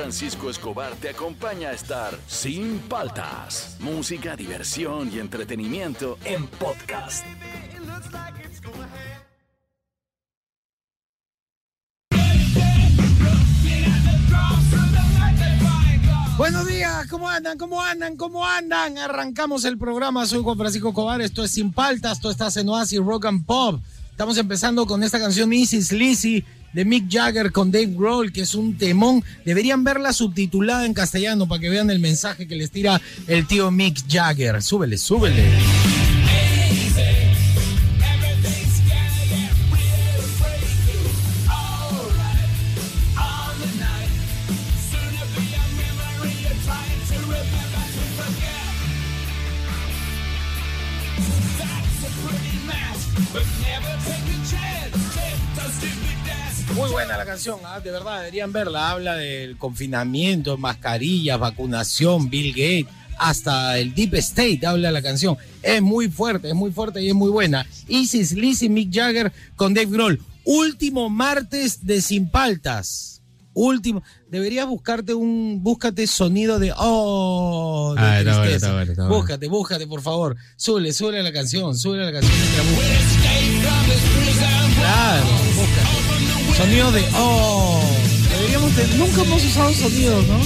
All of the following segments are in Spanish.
Francisco Escobar te acompaña a estar sin paltas. Música, diversión y entretenimiento en podcast. Buenos días, ¿cómo andan? ¿Cómo andan? ¿Cómo andan? Arrancamos el programa, soy Juan Francisco Cobar, esto es Sin Paltas, esto está en Oasis Rock and Pop. Estamos empezando con esta canción Mrs. Lizzy de Mick Jagger con Dave Grohl, que es un temón. Deberían verla subtitulada en castellano para que vean el mensaje que les tira el tío Mick Jagger. Súbele, súbele. Canción, ¿ah? de verdad, deberían verla. Habla del confinamiento, mascarillas, vacunación, Bill Gates, hasta el Deep State habla la canción. Es muy fuerte, es muy fuerte y es muy buena. Isis, Lizzy, Mick Jagger con Dave Grohl. Último martes de Sin Paltas. Último. Deberías buscarte un. Búscate sonido de. ¡Oh! de Ah, está bueno, tristeza. está bueno, está bueno. Búscate, búscate, por favor. Súbele, súbele a la canción, súbele a la canción. Claro, búscate. Sonido de oh. Deberíamos de- nunca hemos usado sonidos, ¿no?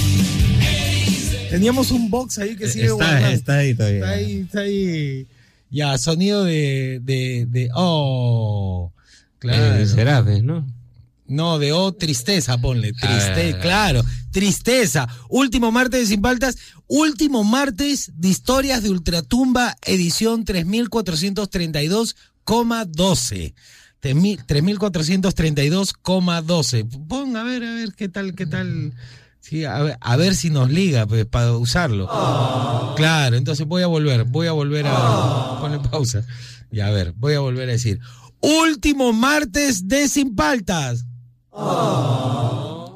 Teníamos un box ahí que sigue Está, guardado. está ahí todavía. Está ahí, está ahí. Ya, sonido de, de, de oh. Claro. Eh, Serapes, ¿no? No, de oh, tristeza, ponle. Tristeza, Ah. claro. Tristeza. Último martes de Sin Paltas. Último martes de Historias de Ultratumba, edición 3432,12. 3432,12. Pon, a ver, a ver, qué tal, qué tal. Sí, a ver, a ver si nos liga pues, para usarlo. Claro, entonces voy a volver, voy a volver a poner pausa. Y a ver, voy a volver a decir. Último martes de Sin Paltas.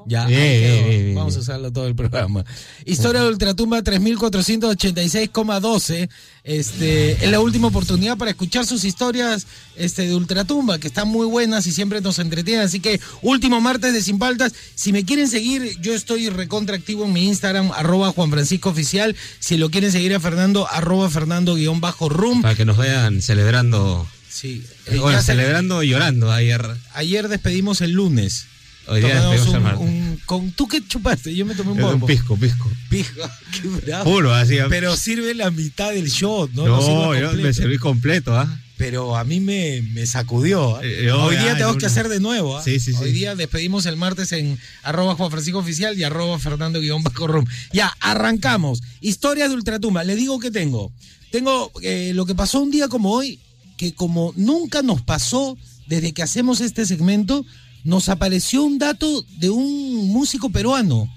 Ya, vamos a usarlo todo el programa. Historia de Ultratumba 3486,12. Este, es la última oportunidad para escuchar sus historias este, de Ultratumba, que están muy buenas y siempre nos entretienen. Así que, último martes de Sin Paltas. Si me quieren seguir, yo estoy recontraactivo en mi Instagram, arroba Juan Francisco Oficial. Si lo quieren seguir a Fernando, arroba Fernando guion bajo room. Para que nos vean celebrando. Sí. Eh, bueno, ya se- celebrando y llorando ayer. ayer despedimos el lunes. Hoy día Tomamos un- un- con, ¿Tú qué chupaste? Yo me tomé un un pisco, pisco. Pijo, qué bravo. Puro, así. Pero sirve la mitad del shot, ¿no? no, yo me serví completo, ¿ah? Pero a mí me, me sacudió. ¿ah? Eh, yo, Hoy día ay, tenemos que hacer de nuevo. ¿ah? Sí, sí, sí. Hoy día despedimos el martes en arroba Juan Francisco Oficial y arroba Fernando guion bajo rum. Ya, arrancamos. Historias de Ultratumba. Le digo que tengo. Tengo eh, lo que pasó un día como hoy, que como nunca nos pasó desde que hacemos este segmento, nos apareció un dato de un músico peruano.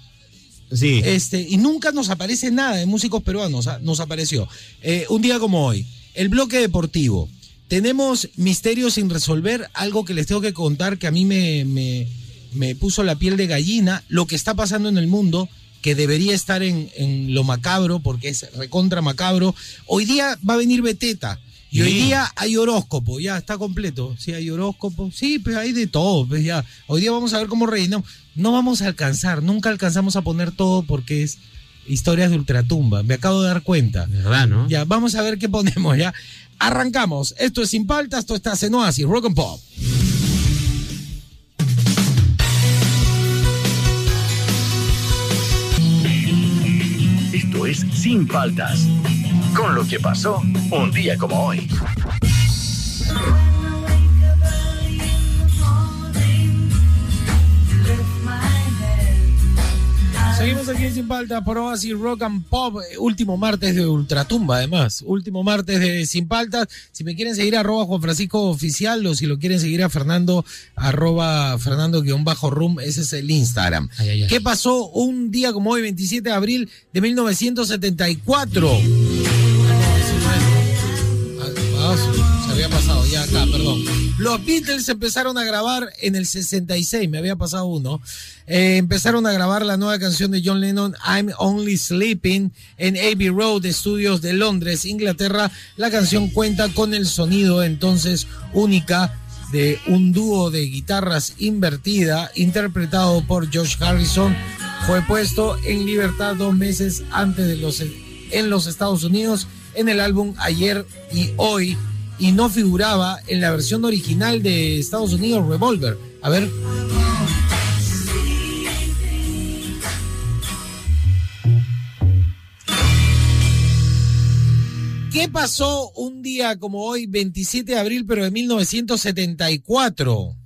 Sí. Este, y nunca nos aparece nada de músicos peruanos, nos apareció. Eh, un día como hoy, el bloque deportivo. Tenemos misterios sin resolver, algo que les tengo que contar que a mí me, me, me puso la piel de gallina, lo que está pasando en el mundo, que debería estar en, en lo macabro, porque es recontra macabro. Hoy día va a venir Beteta. Y hoy día hay horóscopo, ya está completo. Sí, hay horóscopo. Sí, pues hay de todo. Pues ya. Hoy día vamos a ver cómo rellenamos. No vamos a alcanzar, nunca alcanzamos a poner todo porque es historias de ultratumba. Me acabo de dar cuenta. ¿Verdad, no? Ya, vamos a ver qué ponemos ya. Arrancamos. Esto es Sin Paltas, esto está en Oasis, Rock and Pop. Esto es Sin Paltas. Con lo que pasó un día como hoy. Seguimos aquí en Sin Paltas por Oasis Rock and Pop. Eh, Último martes de Ultratumba, además. Último martes de Sin Paltas. Si me quieren seguir, arroba Juan Francisco Oficial, o si lo quieren seguir a Fernando, arroba Fernando guion bajo room, ese es el Instagram. Ay, ay, ay. ¿Qué pasó un día como hoy, 27 de abril de 1974? Se había pasado, ya acá, perdón. Los Beatles empezaron a grabar en el 66, me había pasado uno. Eh, empezaron a grabar la nueva canción de John Lennon, I'm Only Sleeping, en Abbey Road Studios de Londres, Inglaterra. La canción cuenta con el sonido entonces única de un dúo de guitarras invertida, interpretado por Josh Harrison fue puesto en libertad dos meses antes de los en los Estados Unidos en el álbum Ayer y Hoy y no figuraba en la versión original de Estados Unidos Revolver. A ver. ¿Qué pasó un día como hoy, 27 de abril, pero de 1974?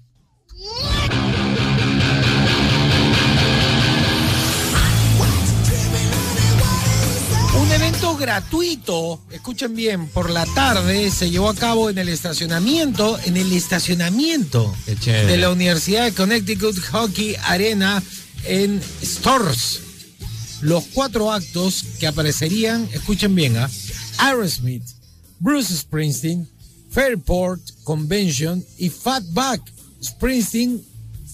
Gratuito, escuchen bien, por la tarde se llevó a cabo en el estacionamiento, en el estacionamiento de la Universidad de Connecticut Hockey Arena en Stores. Los cuatro actos que aparecerían, escuchen bien, ¿ah? Aerosmith, Bruce Springsteen, Fairport Convention y Fatback Springsteen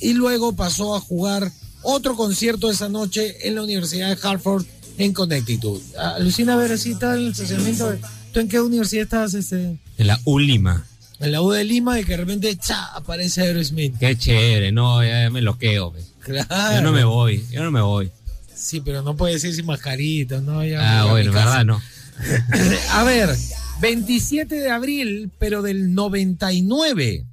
y luego pasó a jugar otro concierto esa noche en la Universidad de Hartford en Connecticut. Ah, Lucina, a ver, así está el estacionamiento. ¿Tú en qué universidad estás? Este? En la Ulima. En la U de Lima y que de repente cha, aparece Aerosmith. Qué chévere, no, ya me loqueo. pe. Claro. Yo no me voy, yo no me voy. Sí, pero no puede ser sin mascarita, ¿no? Ya, Ah, bueno, verdad, no. A ver, 27 de abril, pero del 99.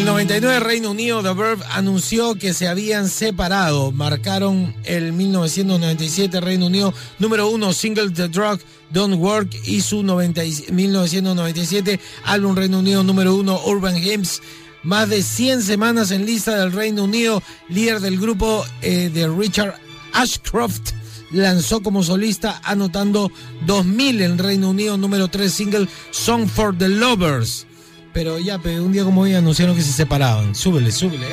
El 99 Reino Unido, The Verb anunció que se habían separado. Marcaron el 1997 Reino Unido número uno, single The Drug Don't Work y su 90 y- 1997 álbum Reino Unido número uno, Urban Hymns. Más de 100 semanas en lista del Reino Unido, líder del grupo eh, de Richard Ashcroft lanzó como solista anotando 2000 en Reino Unido, número 3 single Song for the Lovers. Pero ya, pero un día como hoy anunciaron que se separaban. Súbele, súbele. ¿eh?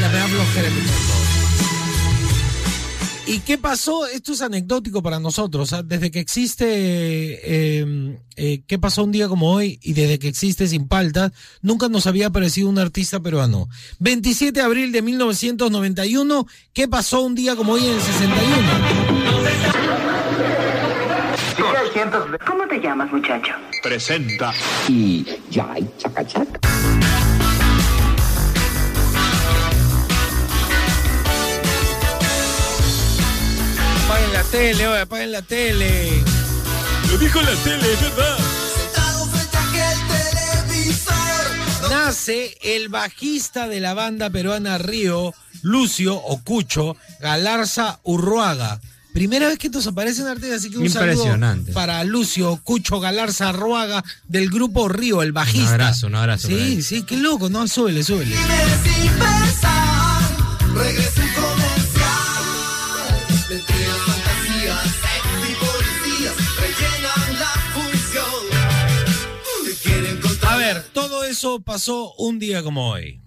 Ya me da flojera. ¿Y qué pasó? Esto es anecdótico para nosotros. ¿ah? Desde que existe, eh, eh, ¿qué pasó un día como hoy? Y desde que existe Sin Paltas, nunca nos había aparecido un artista peruano. 27 de abril de 1991, ¿qué pasó un día como hoy en el 61? ¿Cómo te llamas, muchacho? presenta y ya hay chacachac. Apaguen la tele, oye, apaguen la tele. Lo dijo la tele, es verdad. Nace el bajista de la banda peruana Río, Lucio o Cucho Galarza Urruaga. Primera vez que nos aparece un artista, así que un Impresionante. saludo para Lucio Cucho Galarza Urruaga del grupo Río, el bajista. Un abrazo, un abrazo Sí, sí, qué loco, no, súbele, súbele. A ver, todo eso pasó un día como hoy.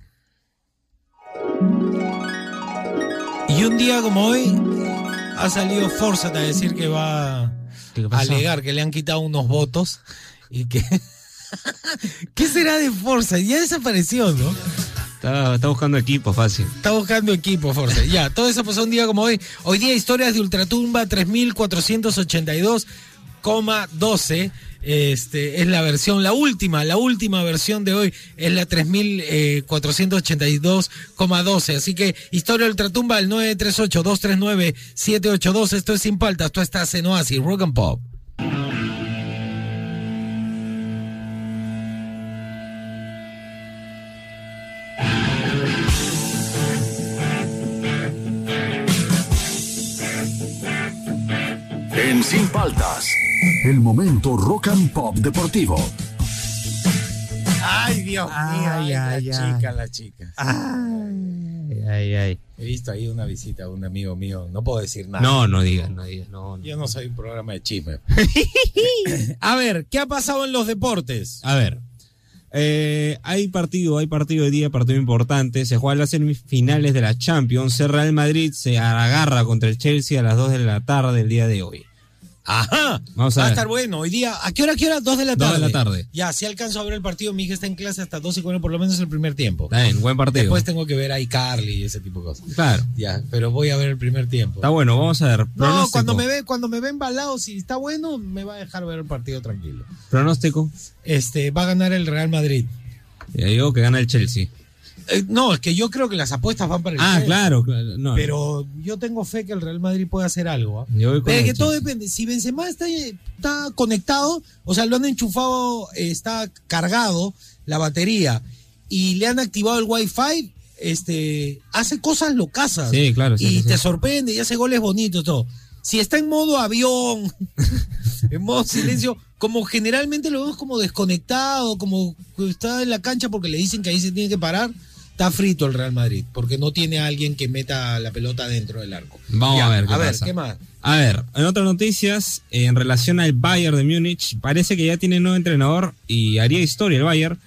Y un día como hoy ha salido Forzat a decir que va ¿Qué a alegar que le han quitado unos votos y que... ¿Qué será de Forza? Ya desapareció, ¿no? Está, está buscando equipo fácil. Está buscando equipo, Forza. Ya, todo eso pasó un día como hoy. Hoy día historias de Ultratumba 3482,12. Este, es la versión, la última, la última versión de hoy es la 3482,12. Así que historia Ultratumba el 938-239-782. Esto es Sin Paltas, esto estás en Oasis, Rock and Pop. En Sin Paltas, el momento rock and pop deportivo. Ay, Dios mío, Ay, ay, ay, la ay. chica, la chica. Ay, ay, ay. He visto ahí una visita de un amigo mío, no puedo decir nada. No, no digas, no digas, no, no. Yo no soy un programa de chisme. A ver, ¿qué ha pasado en los deportes? A ver, eh, hay partido, hay partido de día, partido importante. Se juegan las semifinales de la Champions. El Real Madrid se agarra contra el Chelsea a las 2 de la tarde del día de hoy. Ajá. Vamos a Va a ver. estar bueno. Hoy día, ¿a qué hora? ¿A qué hora? Dos de la Dos tarde. de la tarde. Ya, si alcanzo a ver el partido, mi hija está en clase hasta dos y cuarenta, por lo menos el primer tiempo. Está bien, buen partido. Después tengo que ver a iCarly y ese tipo de cosas. Claro. Ya, pero voy a ver el primer tiempo. Está bueno, vamos a ver. No, Pronóstico. cuando me ve, cuando me ve embalado, si está bueno, me va a dejar ver el partido tranquilo. Pronóstico. Este, va a ganar el Real Madrid. Ya digo que gana el Chelsea. Eh, no, es que yo creo que las apuestas van para el Ah, claro, claro. No, Pero yo tengo fe que el Real Madrid puede hacer algo. ¿ah? Yo voy con Pero el que todo depende. Si Benzema está, está conectado, o sea, lo han enchufado, eh, está cargado la batería y le han activado el Wi-Fi, este, hace cosas locasas. Sí, claro, sí, y sí, te sí. sorprende y hace goles bonitos, todo. Si está en modo avión, en modo silencio, como generalmente lo vemos como desconectado, como está en la cancha porque le dicen que ahí se tiene que parar, está frito el Real Madrid, porque no tiene a alguien que meta la pelota dentro del arco. Vamos Ya, a ver qué a ver, pasa. ¿qué más? A ver, en otras noticias, en relación al Bayern de Múnich, parece que ya tiene nuevo entrenador y haría historia el Bayern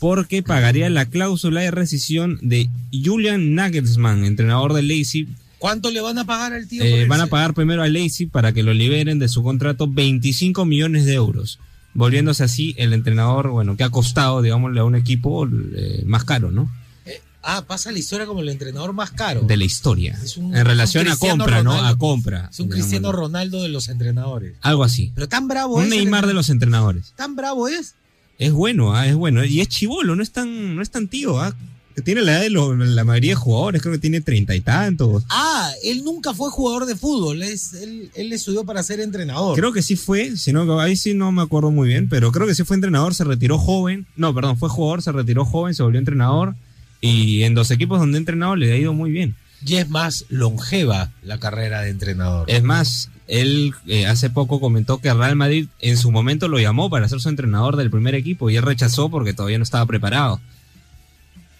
porque pagaría la cláusula de rescisión de Julian Nagelsmann, entrenador del Leipzig. ¿Cuánto le van a pagar al tío? Eh, van a pagar primero al Leipzig para que lo liberen de su contrato 25 millones de euros, volviéndose así el entrenador, bueno, que ha costado, digámosle, a un equipo eh, más caro, ¿no? Ah, pasa la historia como el entrenador más caro. De la historia. Un- en relación un a compra, ¿no? Ronaldo. A compra. Es un Cristiano. Ronaldo de los entrenadores. Algo así. Pero tan bravo Un es. el Neymar de los entrenadores. Tan bravo es. Es bueno, ah, es bueno. Y es chivolo, no es tan, no es tan tío, ah. Tiene la edad de lo- la mayoría de jugadores, creo que tiene treinta y tantos. Ah, él nunca fue jugador de fútbol. Es, él, él estudió para ser entrenador. Creo que sí fue, si no, ahí sí no me acuerdo muy bien, pero creo que sí fue entrenador, se retiró joven. No, perdón, fue jugador, se retiró joven, se volvió entrenador. Y en dos equipos donde ha entrenado le ha ido muy bien. Y es más longeva la carrera de entrenador. Es más, él eh, hace poco comentó que Real Madrid en su momento lo llamó para ser su entrenador del primer equipo y él rechazó porque todavía no estaba preparado.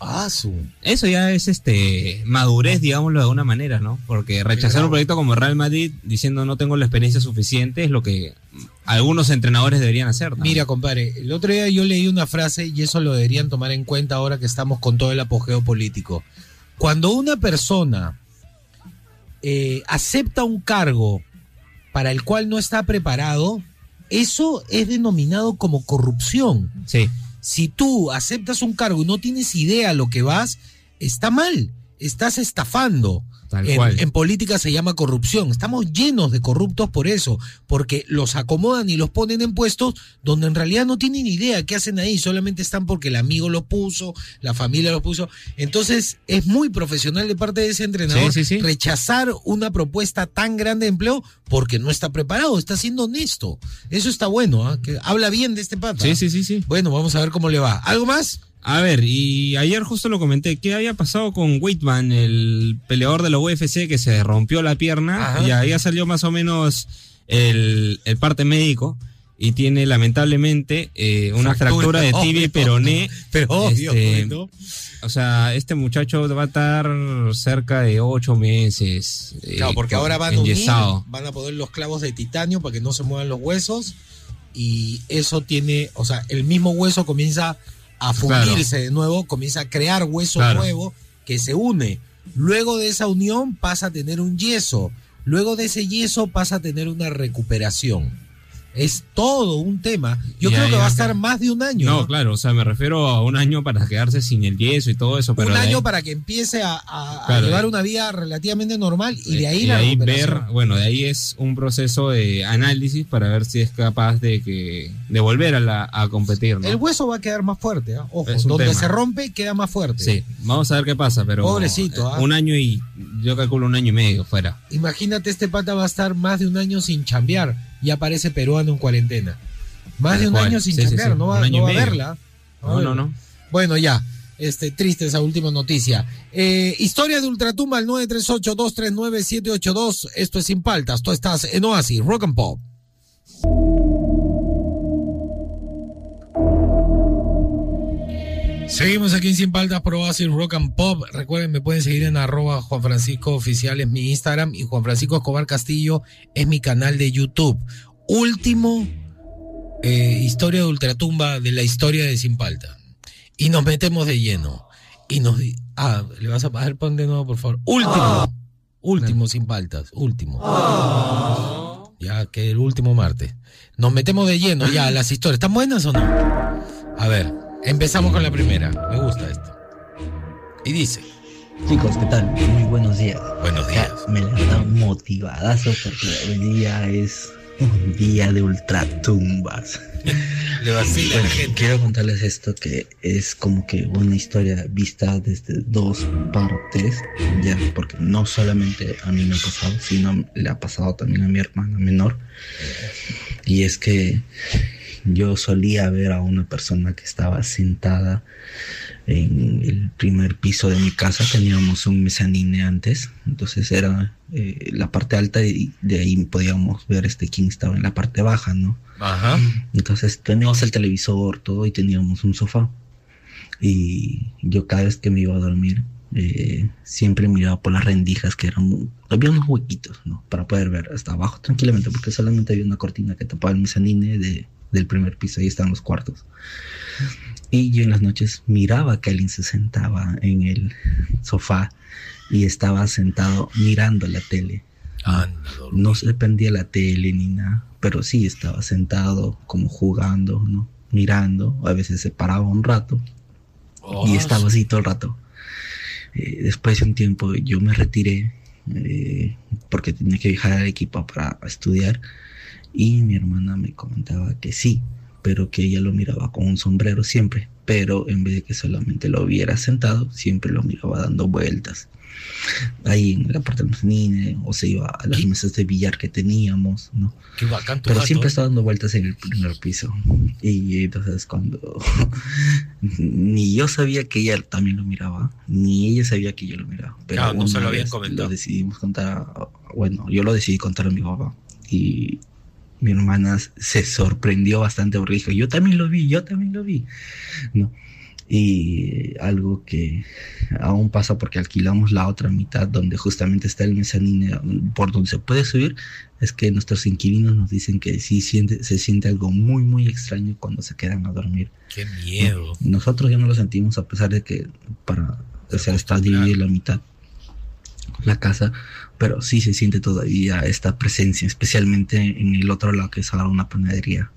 Ah, su. Eso ya es este madurez, digámoslo de alguna manera, ¿no? Porque rechazar un proyecto como Real Madrid diciendo no tengo la experiencia suficiente es lo que algunos entrenadores deberían hacer. ¿no? Mira, compadre, el otro día yo leí una frase y eso lo deberían tomar en cuenta ahora que estamos con todo el apogeo político. Cuando una persona eh, acepta un cargo para el cual no está preparado, eso es denominado como corrupción. Sí, Si tú aceptas un cargo y no tienes idea a lo que vas, está mal, estás estafando. Tal En, cual. en política se llama corrupción. Estamos llenos de corruptos por eso, porque los acomodan y los ponen en puestos donde en realidad no tienen idea qué hacen ahí, solamente están porque el amigo lo puso, la familia lo puso. Entonces es muy profesional de parte de ese entrenador Sí, sí, sí. rechazar una propuesta tan grande de empleo porque no está preparado, está siendo honesto. Eso está bueno, ¿ah? que habla bien de este pata. Sí, sí, sí, sí. Bueno, vamos a ver cómo le va. ¿Algo más? A ver, y ayer justo lo comenté, ¿qué había pasado con Whitman, el peleador de la UFC que se rompió la pierna? Ajá. Y ahí salió más o menos el, el parte médico y tiene lamentablemente eh, una Fractura, fractura de tibia y peroné. Pero obvio, Este, ¿no? O sea, este muchacho va a estar cerca de ocho meses. eh, Claro, porque ahora van a unir, van a poner los clavos de titanio para que no se muevan los huesos y eso tiene, o sea, el mismo hueso comienza a fundirse de nuevo, comienza a crear hueso Claro. nuevo que se une. Luego de esa unión pasa a tener un yeso. Luego de ese yeso pasa a tener una recuperación. Es todo un tema. Yo creo que va a estar más de un año. No, ¿no? claro, o sea, me refiero a un año para quedarse sin el yeso y todo eso. Pero un de ahí- año para que empiece a, a- llevar de- una vida relativamente normal y de ahí la ahí ver, bueno, de ahí es un proceso de análisis para ver si es capaz de que de volver a, la, a competir, ¿no? El hueso va a quedar más fuerte, ¿ah? ojo, donde tema. se rompe queda más fuerte. Sí, vamos a ver qué pasa, pero Pobrecito, eh, un año y yo calculo un año y medio fuera. Imagínate, este pata va a estar más de un año sin chambear y aparece peruano en cuarentena. Más de un cual. año sin Sí, sí, chambear, sí. no va, no a verla. No, A no, no. Bueno, ya. Este, triste esa última noticia. Eh, historia de Ultratumba al 938-239-782. Esto es Sin Paltas. Tú estás en Oasis, Rock and Pop. Seguimos aquí en Sin Paltas por Oasis Rock and Pop. Recuerden, me pueden seguir en arroba Juan Francisco Oficial, es mi Instagram, y Juan Francisco Escobar Castillo es mi canal de YouTube. Último eh, historia de Ultratumba de la historia de Sin Palta. Y nos metemos de lleno. Y nos... Ah, le vas a bajar, pon de nuevo, por favor. Último. Último Sin Paltas. Último. Ya que el último martes. Nos metemos de lleno ya a las historias. ¿Están buenas o no? A ver, empezamos con la primera. Me gusta esto. Y dice, Chicos, ¿qué tal? Muy buenos días. buenos Ya, días. me levantan motivadazo porque hoy día es un día de ultratumbas. Le vacila a la Bueno, gente. quiero contarles esto que es como que una historia vista desde dos partes, ya, porque no solamente a mí me ha pasado, sino le ha pasado también a mi hermana menor. Y es que yo solía ver a una persona que estaba sentada en el primer piso de mi casa. Teníamos un mezanine antes, entonces era eh, la parte alta y de ahí podíamos ver este quién estaba en la parte baja, ¿no? Ajá. Entonces teníamos el televisor, todo, y teníamos un sofá. Y yo cada vez que me iba a dormir, eh, siempre miraba por las rendijas que eran, muy- había unos huequitos, ¿no? Para poder ver hasta abajo tranquilamente, porque solamente había una cortina que tapaba el mezanine de, del primer piso, ahí estaban los cuartos. Y yo en las noches miraba que alguien se sentaba en el sofá y estaba sentado mirando la tele. No se prendía la tele ni nada, pero sí estaba sentado como jugando, ¿no? Mirando, a veces se paraba un rato Oh, y estaba así todo el rato. Eh, después de un tiempo yo me retiré eh, porque tenía que viajar a Arequipa para estudiar y mi hermana me comentaba que sí, pero que ella lo miraba con un sombrero siempre, pero en vez de que solamente lo viera sentado, siempre lo miraba dando vueltas. Ahí en la parte del mezzanine o se iba a las mesas de billar que teníamos, ¿no? Qué bacán Pero gato, siempre ¿eh? estaba dando vueltas en el primer piso. Y entonces cuando ni yo sabía que ella también lo miraba, ni ella sabía que yo lo miraba. Pero Ah, no se lo habían comentado. Lo decidimos contar, a- bueno, yo lo decidí contar a mi papá. Y mi hermana se sorprendió bastante porque dijo, yo también lo vi, yo también lo vi. ¿No? Y algo que aún pasa porque alquilamos la otra mitad donde justamente está el mezanine por donde se puede subir es que nuestros inquilinos nos dicen que sí siente, se siente algo muy muy extraño cuando se quedan a dormir. Qué miedo. Nosotros ya no lo sentimos a pesar de que para o sea, está dividida la mitad la casa, pero sí se siente todavía esta presencia, especialmente en el otro lado que es ahora una panadería.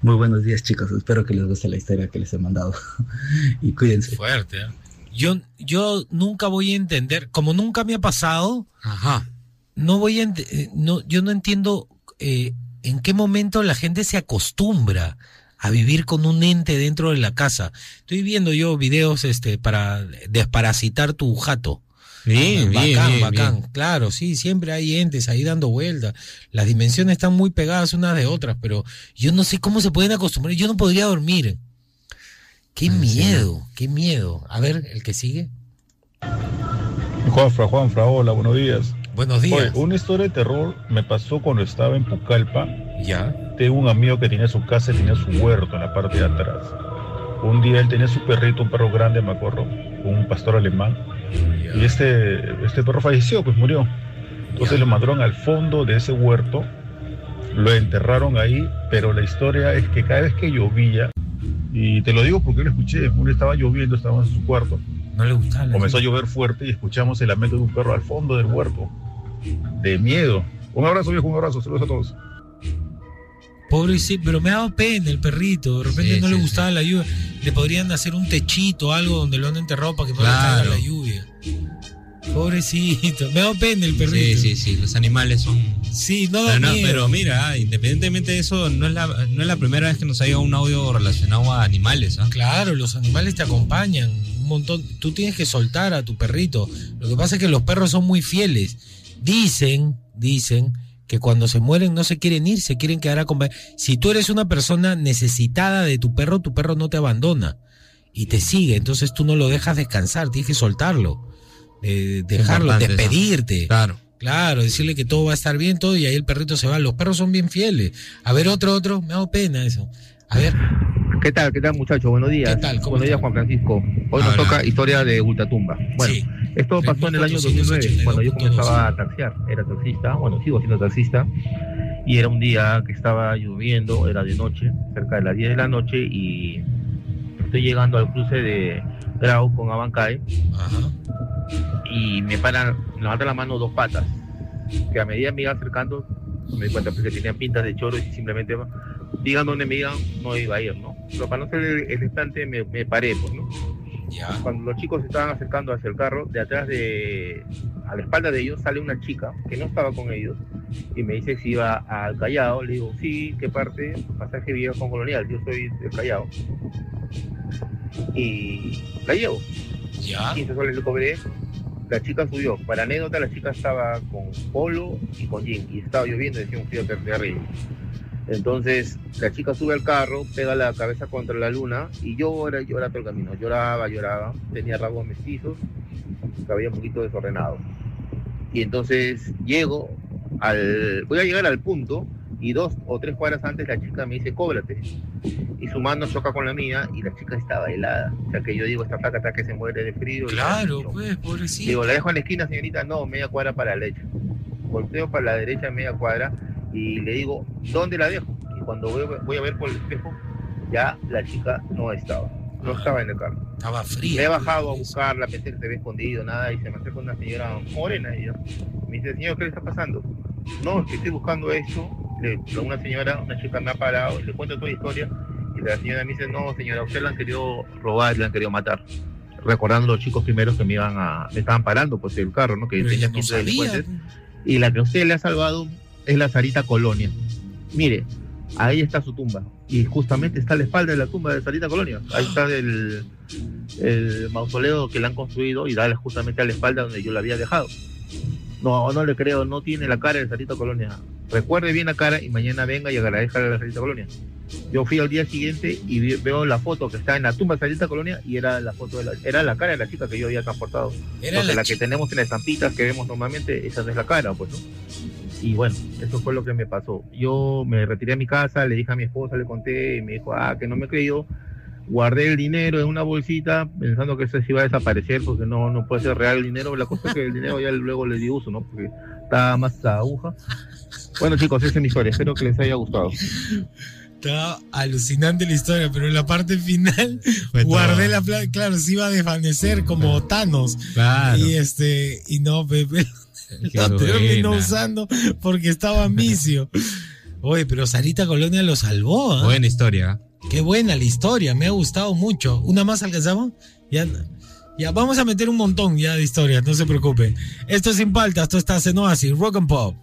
Muy buenos días chicos, espero que les guste la historia que les he mandado y cuídense. Fuerte, ¿eh? Yo, yo nunca voy a entender, como nunca me ha pasado, Ajá. no voy a eh, no, yo no entiendo eh, en qué momento la gente se acostumbra a vivir con un ente dentro de la casa. Estoy viendo yo videos este para desparasitar tu jato. Bien, bien, bacán, bien, bacán. bien. Claro, sí, siempre hay entes ahí dando vueltas. Las dimensiones están muy pegadas unas de otras, pero yo no sé cómo se pueden acostumbrar. Yo no podría dormir. Qué miedo, qué miedo. A ver, el que sigue. Juanfra, Juanfra, hola, buenos días. Buenos días. Oye, una historia de terror me pasó cuando estaba en Pucallpa. Ya. Tengo un amigo que tenía su casa y tenía su huerto en la parte de atrás. Un día él tenía su perrito, un perro grande, me acuerdo, un pastor alemán. Y este, este perro falleció, pues murió. Entonces lo mandaron al fondo de ese huerto, lo enterraron ahí, pero la historia es que cada vez que llovía, y te lo digo porque lo escuché, uno estaba lloviendo, estaba en su cuarto, No le gustaba comenzó a llover fuerte y escuchamos el lamento de un perro al fondo del huerto. De miedo. Un abrazo, viejo, un abrazo. Saludos a todos. Pobre, sí, pero me daba pena el perrito. De repente Sí, no le sí, gustaba la lluvia. Le podrían hacer un techito, algo donde lo han enterrado para que no le caiga la lluvia. Pobrecito. Me daba pena el Sí, perrito. sí, sí, los animales son... Sí, no da Pero, no, miedo. pero mira, independientemente de eso, no es, la, no es la primera vez que nos ha llegado un audio relacionado a animales. ¿ah? Claro, los animales te acompañan un montón. Tú tienes que soltar a tu perrito. Lo que pasa es que los perros son muy fieles. Dicen, dicen que cuando se mueren no se quieren ir, se quieren quedar a acompañar. Si tú eres una persona necesitada de tu perro, tu perro no te abandona y te sigue. Entonces tú no lo dejas descansar, tienes que soltarlo. Eh, dejarlo, despedirte. Claro. Claro, decirle que todo va a estar bien, todo, y ahí el perrito se va. Los perros son bien fieles. A ver, otro, otro, me hago pena eso. A ver, ¿Qué tal, qué tal muchachos? Buenos días. ¿Qué tal? ¿Cómo Buenos días? Juan Francisco. Hoy nos toca historia de Ultratumba. Bueno, sí. esto pasó en el año 2009, cuando yo 3482.12. comenzaba a taxiar. Era taxista, bueno, sigo siendo taxista. Y era un día que estaba lloviendo, era de noche, cerca de las 10 de la noche, y estoy llegando al cruce de Grau con Abancay, Ajá. y me paran, me levantan la mano dos patas, que a medida me iba acercando, Me di cuenta pues, que tenían pintas de choro y simplemente digan donde me digan, no iba a ir, ¿no? Pero para no ser el, instante me, me paré, pues, ¿no? Cuando los chicos se estaban acercando hacia el carro, de atrás de, a la espalda de ellos sale una chica que no estaba con ellos y me dice si iba al Callao. Le digo, sí, ¿qué parte? Pasaje vía con Colonial, yo soy del Callao. Y la llevo. Ya. 15 soles le cobré. La chica subió. Para anécdota, la chica estaba con polo y con jean. Y estaba lloviendo y decía un frío terrible. Entonces, la chica sube al carro, pega la cabeza contra la luna y llora, llora todo el camino. Lloraba, lloraba. Tenía rasgos mestizos, cabía un poquito desordenado. Y entonces llego al. Voy a llegar al punto y dos o tres cuadras antes la chica me dice, cóbrate. Y su mano choca con la mía y la chica estaba helada. O sea que yo digo, esta placa está que se muere de frío. Claro, yo- pues, pobrecito. Digo, la dejo en la esquina, señorita. No, media cuadra para la derecha. Volteo para la derecha, media cuadra, y le digo, ¿dónde la dejo? Y cuando voy, voy a ver por el espejo, ya la chica no estaba. No estaba en el carro. Estaba Le fría. he bajado a buscarla, pensé que se había escondido, nada, y se me acerca una señora morena. Y yo, me dice, señor, ¿qué le está pasando? No, es que estoy buscando esto. Le, una señora, una chica me ha parado, le cuento toda la historia. Y la señora me dice, no, señora, usted la han querido robar, la han querido matar. Recordando los chicos primeros que me iban a, me estaban parando, pues el carro, ¿no? Que tenía no 15 sabía. Y la que usted le ha salvado es la Sarita Colonia. Mire, ahí está su tumba. Y justamente está a la espalda de la tumba de Sarita Colonia. Ahí está el, el mausoleo que le han construido y da justamente a la espalda donde yo la había dejado. No, no le creo, no tiene la cara de Sarita Colonia. Recuerde bien la cara y mañana venga y agradezca a la Sarita Colonia. Yo fui al día siguiente y vi- veo la foto que está en la tumba de Sarita Colonia y era la foto de la, era la cara de la chica que yo había transportado. Era Porque la la, que tenemos en las estampitas que vemos normalmente, esa no es la cara, pues, ¿no? Y bueno, eso fue lo que me pasó. Yo me retiré a mi casa, le dije a mi esposa, le conté, y me dijo, ah, que no me creyó. Guardé el dinero en una bolsita pensando que eso se iba a desaparecer porque no, no puede ser real el dinero. La cosa es que el dinero ya luego le di uso, ¿no? Porque estaba más aguja. Bueno, chicos, esa es mi historia. Espero que les haya gustado. Estaba alucinante la historia, pero en la parte final Fue guardé todo. la plata. Claro, se iba a desvanecer como Thanos. Claro. Y este, y no, Pepe lo terminó usando porque estaba misio. Oye, pero Sarita Colonia lo salvó, ¿ah? Buena historia. Qué buena la historia, me ha gustado mucho. ¿Una más alcanzamos? Ya, ya vamos a meter un montón ya de historias, no se preocupe. Esto es sin palta, esto está en Oasis, Rock and Pop.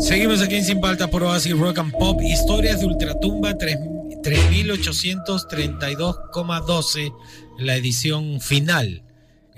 Seguimos aquí en Sin Palta por Oasis Rock and Pop. Historias de Ultratumba 3 3832,12. La edición final.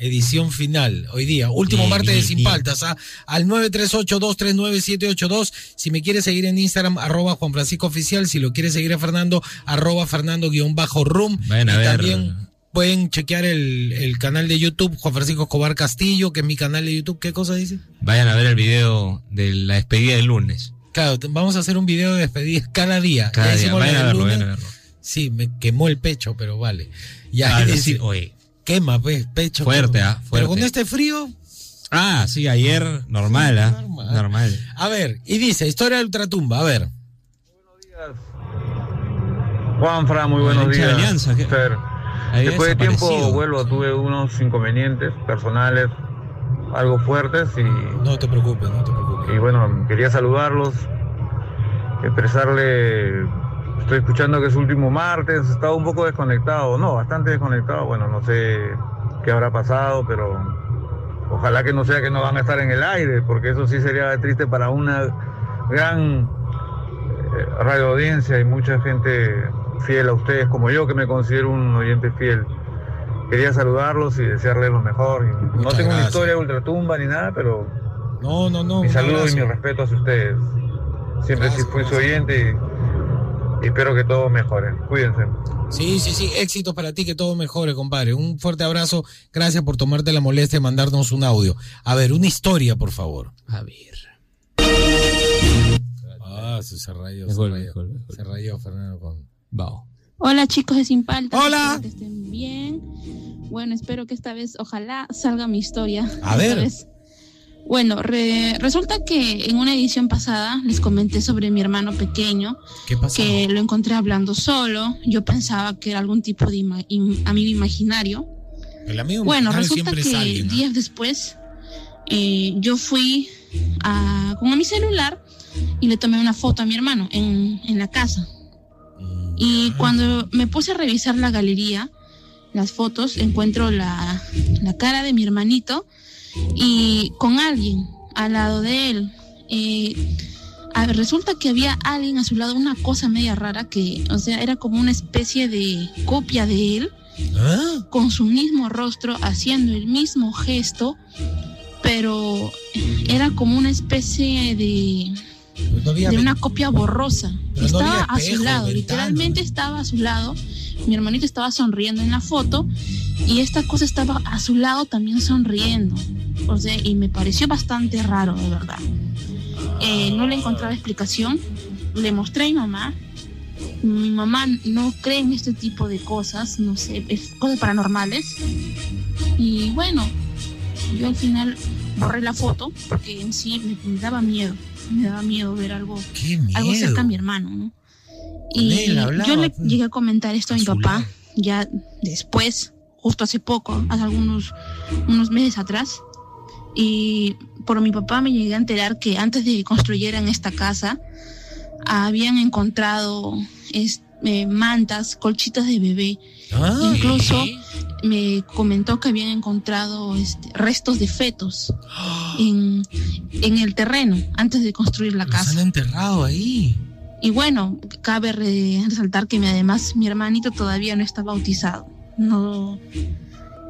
Edición final. Hoy día. Último Bien, martes de bien, Sin bien. Paltas. ¿ah? Al 938-239-782. Si me quiere seguir en Instagram, arroba Juan Francisco Oficial. Si lo quiere seguir a Fernando, arroba Fernando-Room. Vayan a y ver. también pueden chequear el, el canal de YouTube, Juan Francisco Escobar Castillo, que es mi canal de YouTube. ¿Qué cosa dice? Vayan a ver el video de la despedida del lunes. Claro, vamos a hacer un video de despedida cada día. Cada Ya día. Vayan a verlo, lunes. vayan a verlo. Sí, me quemó el pecho, pero vale. Ya, Ah, dice, sí, oye. Quema, pues, pecho. Fuerte, pero- ah, Pero fuerte. con este frío, Ah, sí, ayer normal, ¿ah? Normal. Normal. a ver, y dice, historia de Ultratumba, a ver. Juanfra, muy buenos días. Alianza, Después de tiempo vuelvo, tuve unos inconvenientes personales algo fuertes y, No te preocupes, no te preocupes. y bueno, quería saludarlos, expresarle, estoy escuchando que es último martes, estaba un poco desconectado, no, bastante desconectado, bueno, no sé qué habrá pasado, pero ojalá que no sea que no van a estar en el aire, porque eso sí sería triste para una gran eh, radio audiencia y mucha gente fiel a ustedes como yo que me considero un oyente fiel. Quería saludarlos y desearles lo mejor. No tengo una historia de ultratumba ni nada, pero No, no, no. mi saludo y mi respeto hacia ustedes. Siempre sí Gracias, fui su oyente y, y espero que todo mejore. Cuídense. Sí, sí, sí, éxitos para ti, que todo mejore, compadre. Un fuerte abrazo, gracias por tomarte la molestia de mandarnos un audio. A ver, una historia, por favor. A ver. Ah, se se rayó, se rayó. Se rayó, Fernando. Con... Vamos. Hola chicos de Sin Paltas. Hola. espero Que estén bien. Bueno, espero que esta vez, ojalá salga mi historia. A esta ver. vez. Bueno, re- resulta que en una edición pasada les comenté sobre mi hermano pequeño, ¿Qué pasó? que lo encontré hablando solo. Yo pensaba que era algún tipo de ima- amigo imaginario. El amigo Bueno, imaginario resulta que es alguien. ¿no? días después eh, yo fui a, con mi celular y le tomé una foto a mi hermano en, en la casa. Y cuando me puse a revisar la galería, las fotos, encuentro la, la cara de mi hermanito y con alguien al lado de él. Eh, resulta que había alguien a su lado, una cosa media rara que, o sea, era como una especie de copia de él, con su mismo rostro, haciendo el mismo gesto, pero era como una especie de, de una copia borrosa. Pero no estaba había a su espejo, lado, literalmente estaba a su lado. Mi hermanito estaba sonriendo en la foto y esta cosa estaba a su lado también sonriendo. O sea, y me pareció bastante raro, de verdad. Eh, no le encontraba explicación. Le mostré a mi mamá. Mi mamá no cree en este tipo de cosas, no sé, es cosas paranormales. Y bueno, yo al final borré la foto porque en sí me, me daba miedo. Me daba miedo ver algo, algo miedo. cerca a mi hermano, ¿no? Y hablaba, yo le pues. llegué a comentar esto a mi papá ya después, justo hace poco, hace algunos unos meses atrás. Y por mi papá me llegué a enterar que antes de que construyeran esta casa, habían encontrado es- eh, mantas, colchitas de bebé. Ah. Incluso me comentó que habían encontrado este, restos de fetos en, en el terreno antes de construir la Los casa. han enterrado ahí. Y bueno, cabe re- resaltar que mi- además mi hermanito todavía no está bautizado. No,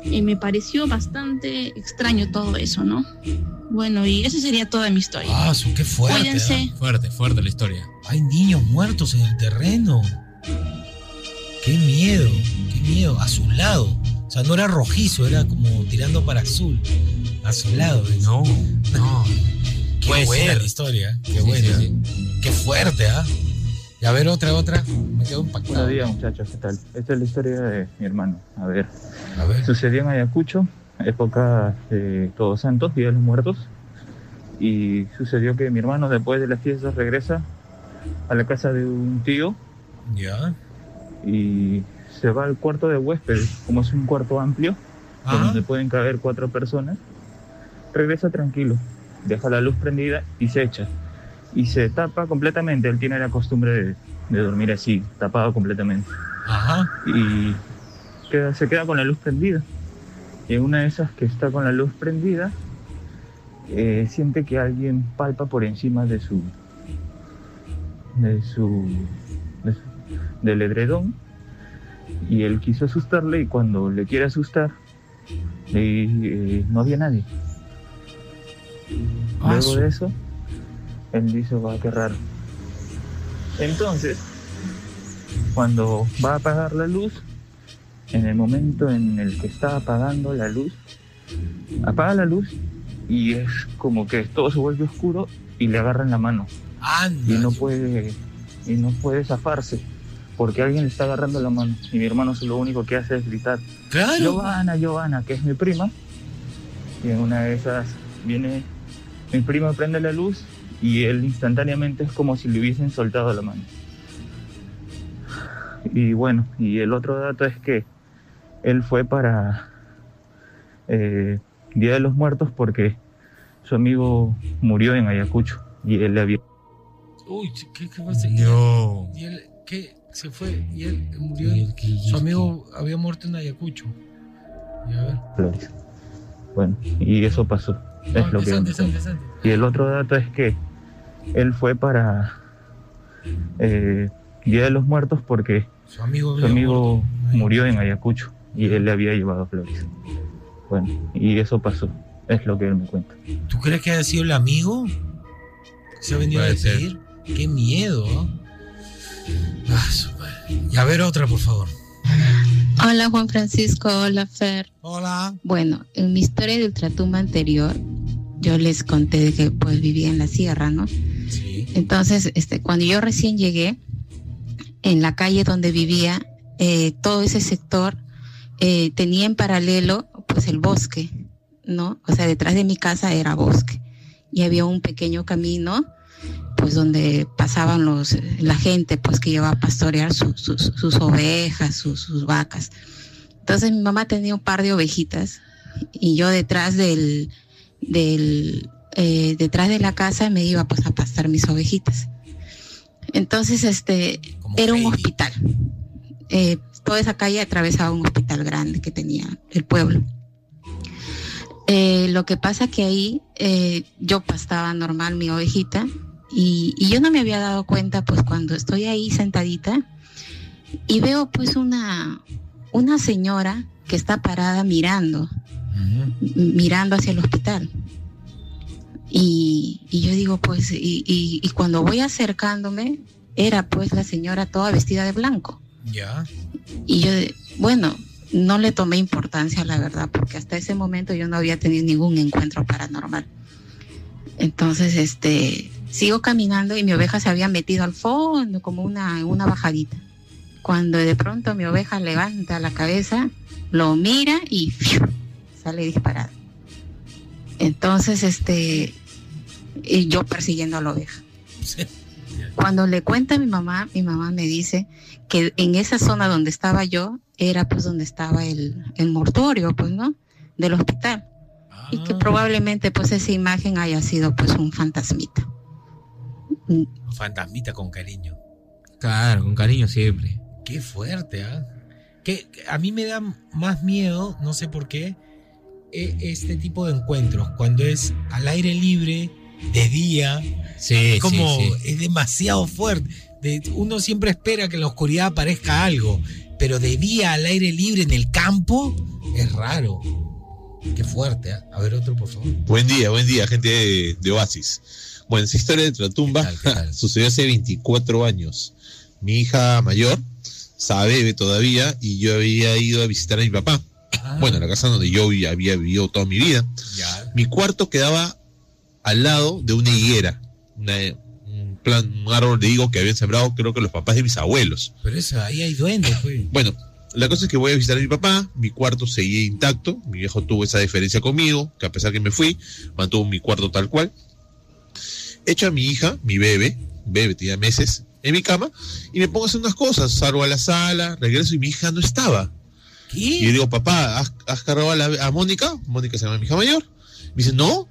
y me pareció bastante extraño todo eso, ¿no? Bueno, y esa sería toda mi historia. Ah, su, qué fuerte. Cuídense. ¿ah? Fuerte, fuerte la historia. Hay niños muertos en el terreno. Qué miedo, qué miedo. A su lado. O sea, no era rojizo, era como tirando para azul. A su lado. No, no. Qué Puede buena ser. la historia. Qué Sí, buena. sí, Qué fuerte, ¿ah? Y a ver, otra, otra. Me quedo impactado. Buenos días, muchachos, ¿qué tal? Esta es la historia de mi hermano. A ver. A ver. Sucedió en Ayacucho, época de Todos Santos, Día de los Muertos. Y sucedió que mi hermano, después de las fiestas, regresa a la casa de un tío Ya. y se va al cuarto de huéspedes. Como es un cuarto amplio, Ajá. donde pueden caber cuatro personas, regresa tranquilo, deja la luz prendida y se echa. Y se tapa completamente. Él tiene la costumbre de, de dormir así, tapado completamente. Ajá. Y queda- se queda con la luz prendida. Y en una de esas que está con la luz prendida, eh, siente que alguien palpa por encima de su, de su, de su- del edredón. Y él quiso asustarle y cuando le quiere asustar, eh, no había nadie. Ah, Luego de eso, él dice, va, qué raro. Entonces, cuando va a apagar la luz, en el momento en el que está apagando la luz, apaga la luz y es como que todo se vuelve oscuro y le agarran la mano. Y no puede, y no puede zafarse porque alguien le está agarrando la mano. Y mi hermano lo único que hace es gritar, Claro. Giovanna, Giovanna, que es mi prima. Y en una de esas viene mi prima, prende la luz y él instantáneamente es como si le hubiesen soltado la mano. Y bueno, y el otro dato es que él fue para eh, Día de los Muertos porque su amigo murió en Ayacucho y él le había... Uy, ¿qué, qué pasa? ¿Y No. él- ¿Y él qué? Se fue y él murió. en- su amigo había muerto en Ayacucho. Y a ver. flores. Bueno, y eso pasó. Es lo que. Y el otro dato es que él fue para eh, Día de los Muertos porque Su amigo su había amigo murió en Ayacucho y él le había llevado flores. Bueno, y eso pasó. Es lo que él me cuenta. ¿Tú crees que haya sido el amigo? ¿Que se ha venido a despedir? Qué miedo. Ah. Y a ver otra, por favor. Hola Juan Francisco, hola Fer. Hola. Bueno, en mi historia de ultratumba anterior, yo les conté de que pues vivía en la sierra, ¿no? Sí. Entonces, este, cuando yo recién llegué, en la calle donde vivía, eh, todo ese sector eh, tenía en paralelo pues el bosque, ¿no? O sea, detrás de mi casa era bosque y había un pequeño camino pues donde pasaban los la gente pues que iba a pastorear su- su- su- sus ovejas, sus, sus vacas. Entonces mi mamá tenía un par de ovejitas y yo detrás del, del, eh, detrás de la casa me iba pues a pastar mis ovejitas. Entonces, este, era un hospital. Eh, toda esa calle atravesaba un hospital grande que tenía el pueblo. Eh, lo que pasa que ahí eh, yo pastaba normal mi ovejita y, y yo no me había dado cuenta pues cuando estoy ahí sentadita y veo pues una, una señora que está parada mirando, mirando hacia el hospital. Y, y yo digo, pues, y, y- y cuando voy acercándome, era pues la señora toda vestida de blanco. Ya. Y yo, bueno, no le tomé importancia, la verdad, porque hasta ese momento yo no había tenido ningún encuentro paranormal. Entonces, este, sigo caminando y mi oveja se había metido al fondo, como una, una bajadita. Cuando de pronto mi oveja levanta la cabeza, lo mira y ¡fiu! sale disparada. Entonces, este, y yo persiguiendo a la oveja. Cuando le cuenta a mi mamá, mi mamá me dice que en esa zona donde estaba yo era pues donde estaba el, el mortorio, pues, ¿no? Del hospital. Y que probablemente pues esa imagen haya sido pues un fantasmita. Fantasmita con cariño. Claro, con cariño siempre. Qué fuerte, ¿ah? Que a mí me da más miedo, no sé por qué, e- este tipo de encuentros, cuando es al aire libre, de día, Sí, como sí, es demasiado fuerte. De- uno siempre espera que en la oscuridad aparezca algo, pero de día al aire libre en el campo es raro. Qué fuerte, ¿ah? A ver otro, por favor. Buen día, buen día, gente de, de Oasis. Bueno, esa historia de Tratumba sucedió hace 24 años. Mi hija mayor sabe bebé todavía y yo había ido a visitar a mi papá. Bueno, la casa donde yo había vivido toda mi vida. Mi cuarto quedaba al lado de una higuera, una- un, plan, un árbol de higo que habían sembrado creo que los papás de mis abuelos. Pero eso, ahí hay duendes, pues. Bueno, la cosa es que voy a visitar a mi papá, mi cuarto seguía intacto, mi viejo tuvo esa diferencia conmigo, que a pesar que me fui, mantuvo mi cuarto tal cual. Echo a mi hija, mi bebé, bebé tenía meses, en mi cama, y me pongo a hacer unas cosas, salgo a la sala, regreso y mi hija no estaba. Y yo digo, papá, ¿has, has cargado a, la- a Mónica? Mónica se llama mi hija mayor. Me dice, no,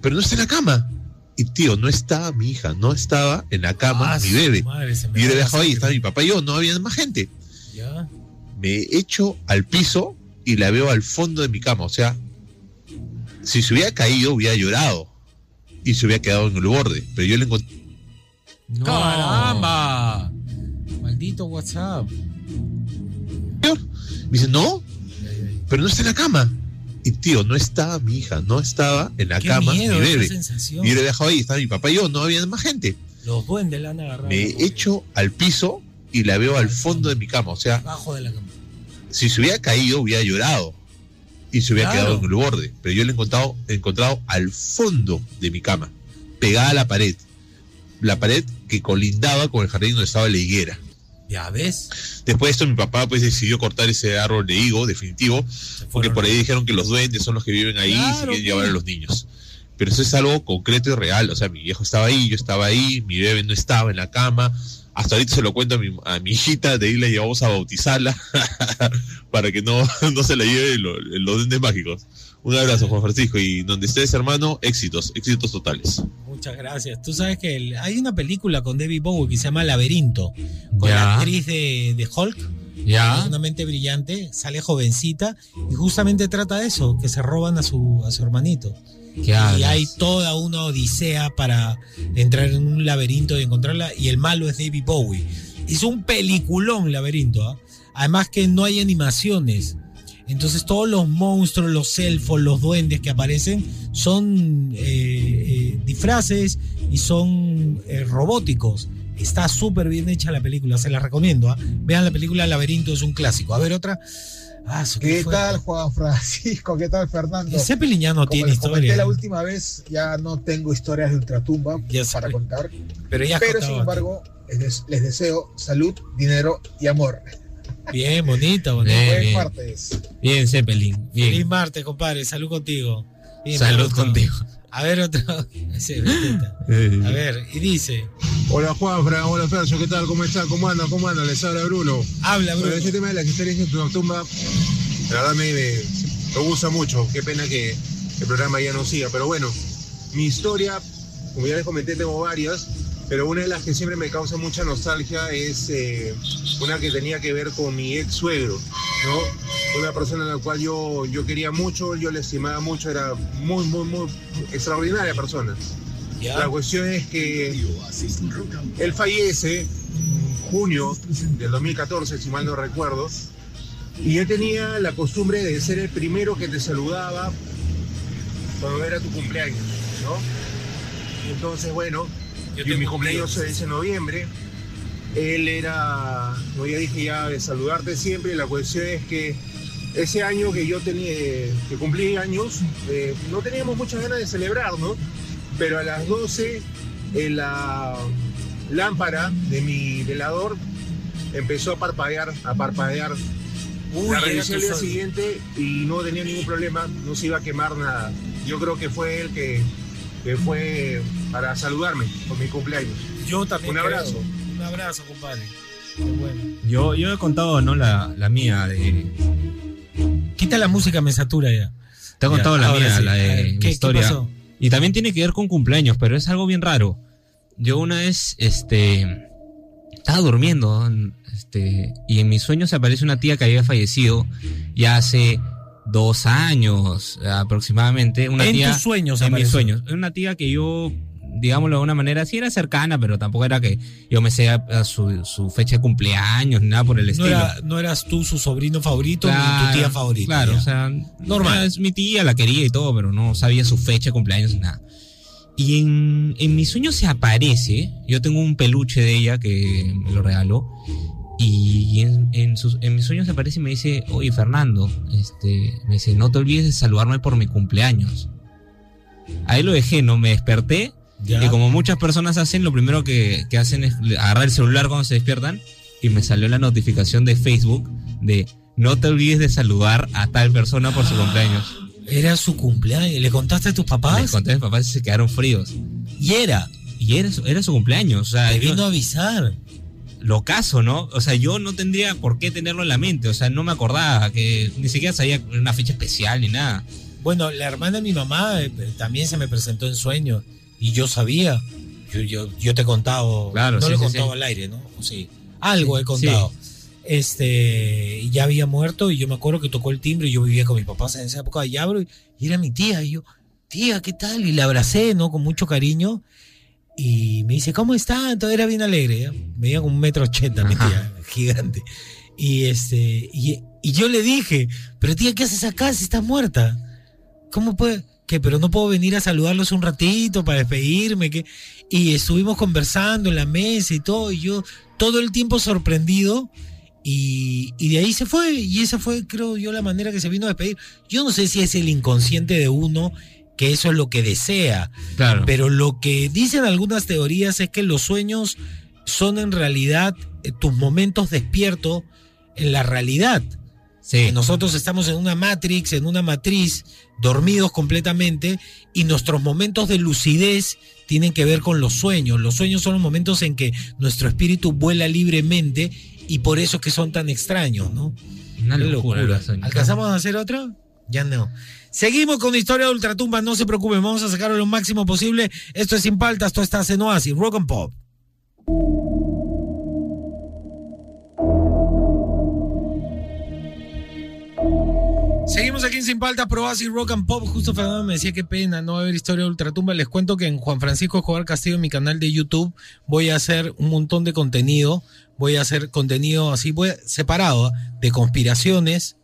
pero no está en la cama. Y tío, no estaba mi hija, no estaba en la cama mi bebé. madre, Y yo le dejaba ahí, estaba mi papá y yo, no había más gente Ya. me echo al piso y la veo al fondo de mi cama. O sea, si se hubiera caído, hubiera llorado y se hubiera quedado en el borde. Pero yo le encontré. ¡Caramba! Maldito WhatsApp. Me dice, no, pero no está en la cama. Y tío, no estaba mi hija, no estaba en la Qué cama miedo mi bebé. Y yo le he dejado ahí, estaba mi papá y yo, no había más gente. Los duendes la han agarrado. Me echo al piso y la veo al fondo de mi cama. O sea, Abajo de la cama. si se hubiera caído, hubiera llorado y se hubiera Claro. quedado en el borde. Pero yo lo he encontrado, he encontrado al fondo de mi cama, pegada a la pared. La pared que colindaba con el jardín donde estaba la higuera. Ya ves. Después de esto, mi papá pues decidió cortar ese árbol de higo, definitivo, porque por ahí dijeron que los duendes son los que viven ahí y se quieren llevar a pues. los niños. Pero eso es algo concreto y real. O sea, mi viejo estaba ahí, yo estaba ahí, mi bebé no estaba en la cama. Hasta ahorita se lo cuento a mi, a mi hijita, de ahí la llevamos a bautizarla para que no, no se la lleve lo- los duendes mágicos. Un abrazo, Juan Francisco, y donde estés, hermano, éxitos, éxitos totales. Muchas gracias. Tú sabes que el- hay una película con David Bowie que se llama Laberinto, con Ya. la actriz de, de Hulk. Ya. que es Una mente brillante, sale jovencita y justamente trata de eso, que se roban a su, a su hermanito. ¿Qué y hablas? hay toda una odisea para entrar en un laberinto y encontrarla. Y el malo es David Bowie. Es un peliculón laberinto. ¿ah? Además que no hay animaciones. Entonces todos los monstruos, los elfos, los duendes que aparecen son eh, eh, disfraces y son eh, robóticos. Está súper bien hecha la película, se la recomiendo. ¿ah? Vean la película Laberinto, es un clásico. A ver otra. Ah, ¿Qué fue? tal, Juan Francisco? ¿Qué tal, Fernando? El Zeppelin ya no Como tiene les historia. la última vez, ya no tengo historias de ultratumba para contar. Pero ya sin embargo, les, des- les deseo salud, dinero y amor. Bien, bonita, bonita. Bien, martes. Bien, Zeppelin. Bien. Feliz martes, compadre. Salud contigo. Bien, Salud contigo. A ver, otro. Bonita. A ver, y dice. Hola Juanfra, hola Fercho, ¿qué tal? ¿Cómo está? ¿Cómo anda? ¿Cómo anda? Les habla Bruno. Habla, Bruno. Bueno, ese tema de las historias de tu tumba, la verdad me, me, me gusta mucho. Qué pena que el programa ya no siga. Pero bueno, mi historia, como ya les comenté, tengo varias, pero una de las que siempre me causa mucha nostalgia es eh, una que tenía que ver con mi ex suegro, ¿no? Una persona a la cual yo, yo quería mucho, yo le estimaba mucho, era muy, muy, muy extraordinaria persona. La cuestión es que él fallece en junio del 2014, si mal no recuerdo, y él tenía la costumbre de ser el primero que te saludaba cuando era tu cumpleaños, ¿no? Entonces, bueno, yo mi cumpleaños es en noviembre. Él era, como ya dije ya, de saludarte siempre. La cuestión es que ese año que yo tenía, que cumplí años, eh, no teníamos muchas ganas de celebrar, ¿no? Pero a las 12, en la lámpara de mi velador empezó a parpadear, a parpadear. Uy, la revisé al día siguiente y no tenía ningún problema, no se iba a quemar nada. Yo creo que fue él que, que fue para saludarme por mi cumpleaños. Yo también. Un creo. abrazo. Un abrazo, compadre. Bueno. Yo, yo he contado, ¿no? La, la mía de. Quita la música, me satura ya. Te he Ya, contado la mía, sí. la de ver, mi ¿qué- qué historia. pasó? Y también tiene que ver con cumpleaños, pero es algo bien raro. Yo una vez, este, estaba durmiendo, este, y en mis sueños aparece una tía que había fallecido ya hace dos años aproximadamente. Una En tía, tus sueños En mis sueños. Una tía que yo, digámoslo de una manera, sí era cercana, pero tampoco era que yo me sé a- su, su fecha de cumpleaños, ni nada por el No, estilo. era- no eras tú su sobrino favorito ni Claro, tu tía favorita. Claro, ya. o sea, Normal. Es mi tía, la quería y todo, pero no sabía su fecha de cumpleaños ni nada. Y en, en mis sueños se aparece, yo tengo un peluche de ella que me lo regaló, y en, en, sus, en mis sueños se aparece y me dice, oye Fernando, este, me dice, no te olvides de saludarme por mi cumpleaños. Ahí lo dejé, no me desperté, Ya. y como muchas personas hacen, lo primero que, que hacen es agarrar el celular cuando se despiertan, y me salió la notificación de Facebook de, no te olvides de saludar a tal persona por su cumpleaños. Era su cumpleaños. ¿Le contaste a tus papás? Les conté a mis papás y se quedaron fríos. Y era. Y era su, era su cumpleaños. O sea, Te yo- vino a avisar. lo caso, ¿no? O sea, yo no tendría por qué tenerlo en la mente. O sea, no me acordaba que ni siquiera sabía una fecha especial ni nada. Bueno, la hermana de mi mamá eh, también se me presentó en sueños y yo sabía. Yo, yo, yo te he contado. Claro, no sí, lo he sí, contado sí. al aire, ¿no? Sí. Algo he contado. Este, ya había muerto y yo me acuerdo que tocó el timbre y yo vivía con mis papás en esa época y abro y, y era mi tía y yo, tía, ¿qué tal? Y la abracé, ¿no? Con mucho cariño y me dice, ¿cómo está? Entonces era bien alegre, ¿ya? Medía como un metro ochenta mi tía, gigante. Y este, y, y yo le dije, pero tía, ¿qué haces acá si estás muerta? ¿Cómo puede? ¿Qué? Pero no puedo venir a saludarlos un ratito para despedirme, ¿qué? Y estuvimos conversando en la mesa y todo, y yo todo el tiempo sorprendido, y, y de ahí se fue, y esa fue, creo yo, la manera que se vino a despedir. Yo no sé si es el inconsciente de uno que eso es lo que desea, Claro. pero lo que dicen algunas teorías es que los sueños son en realidad eh, tus momentos despiertos en la realidad. Que nosotros estamos en una matrix, en una matriz, dormidos completamente, y nuestros momentos de lucidez tienen que ver con los sueños. Los sueños son los momentos en que nuestro espíritu vuela libremente y por eso es que son tan extraños, ¿no? Una locura sueños. ¿Alcanzamos a hacer otra? Ya no. Seguimos con la historia de Ultratumba, no se preocupen, vamos a sacarlo lo máximo posible. Esto es Sin Paltas, esto está en Oasis, Rock and Pop. Seguimos aquí en Sin Paltas, Pro Oasis, Rock and Pop. Justo Fernando me decía qué pena no haber historia de Ultratumba. Les cuento que en Juan Francisco Escobar Castillo, en mi canal de YouTube, voy a hacer un montón de contenido. Voy a hacer contenido así, separado, de conspiraciones,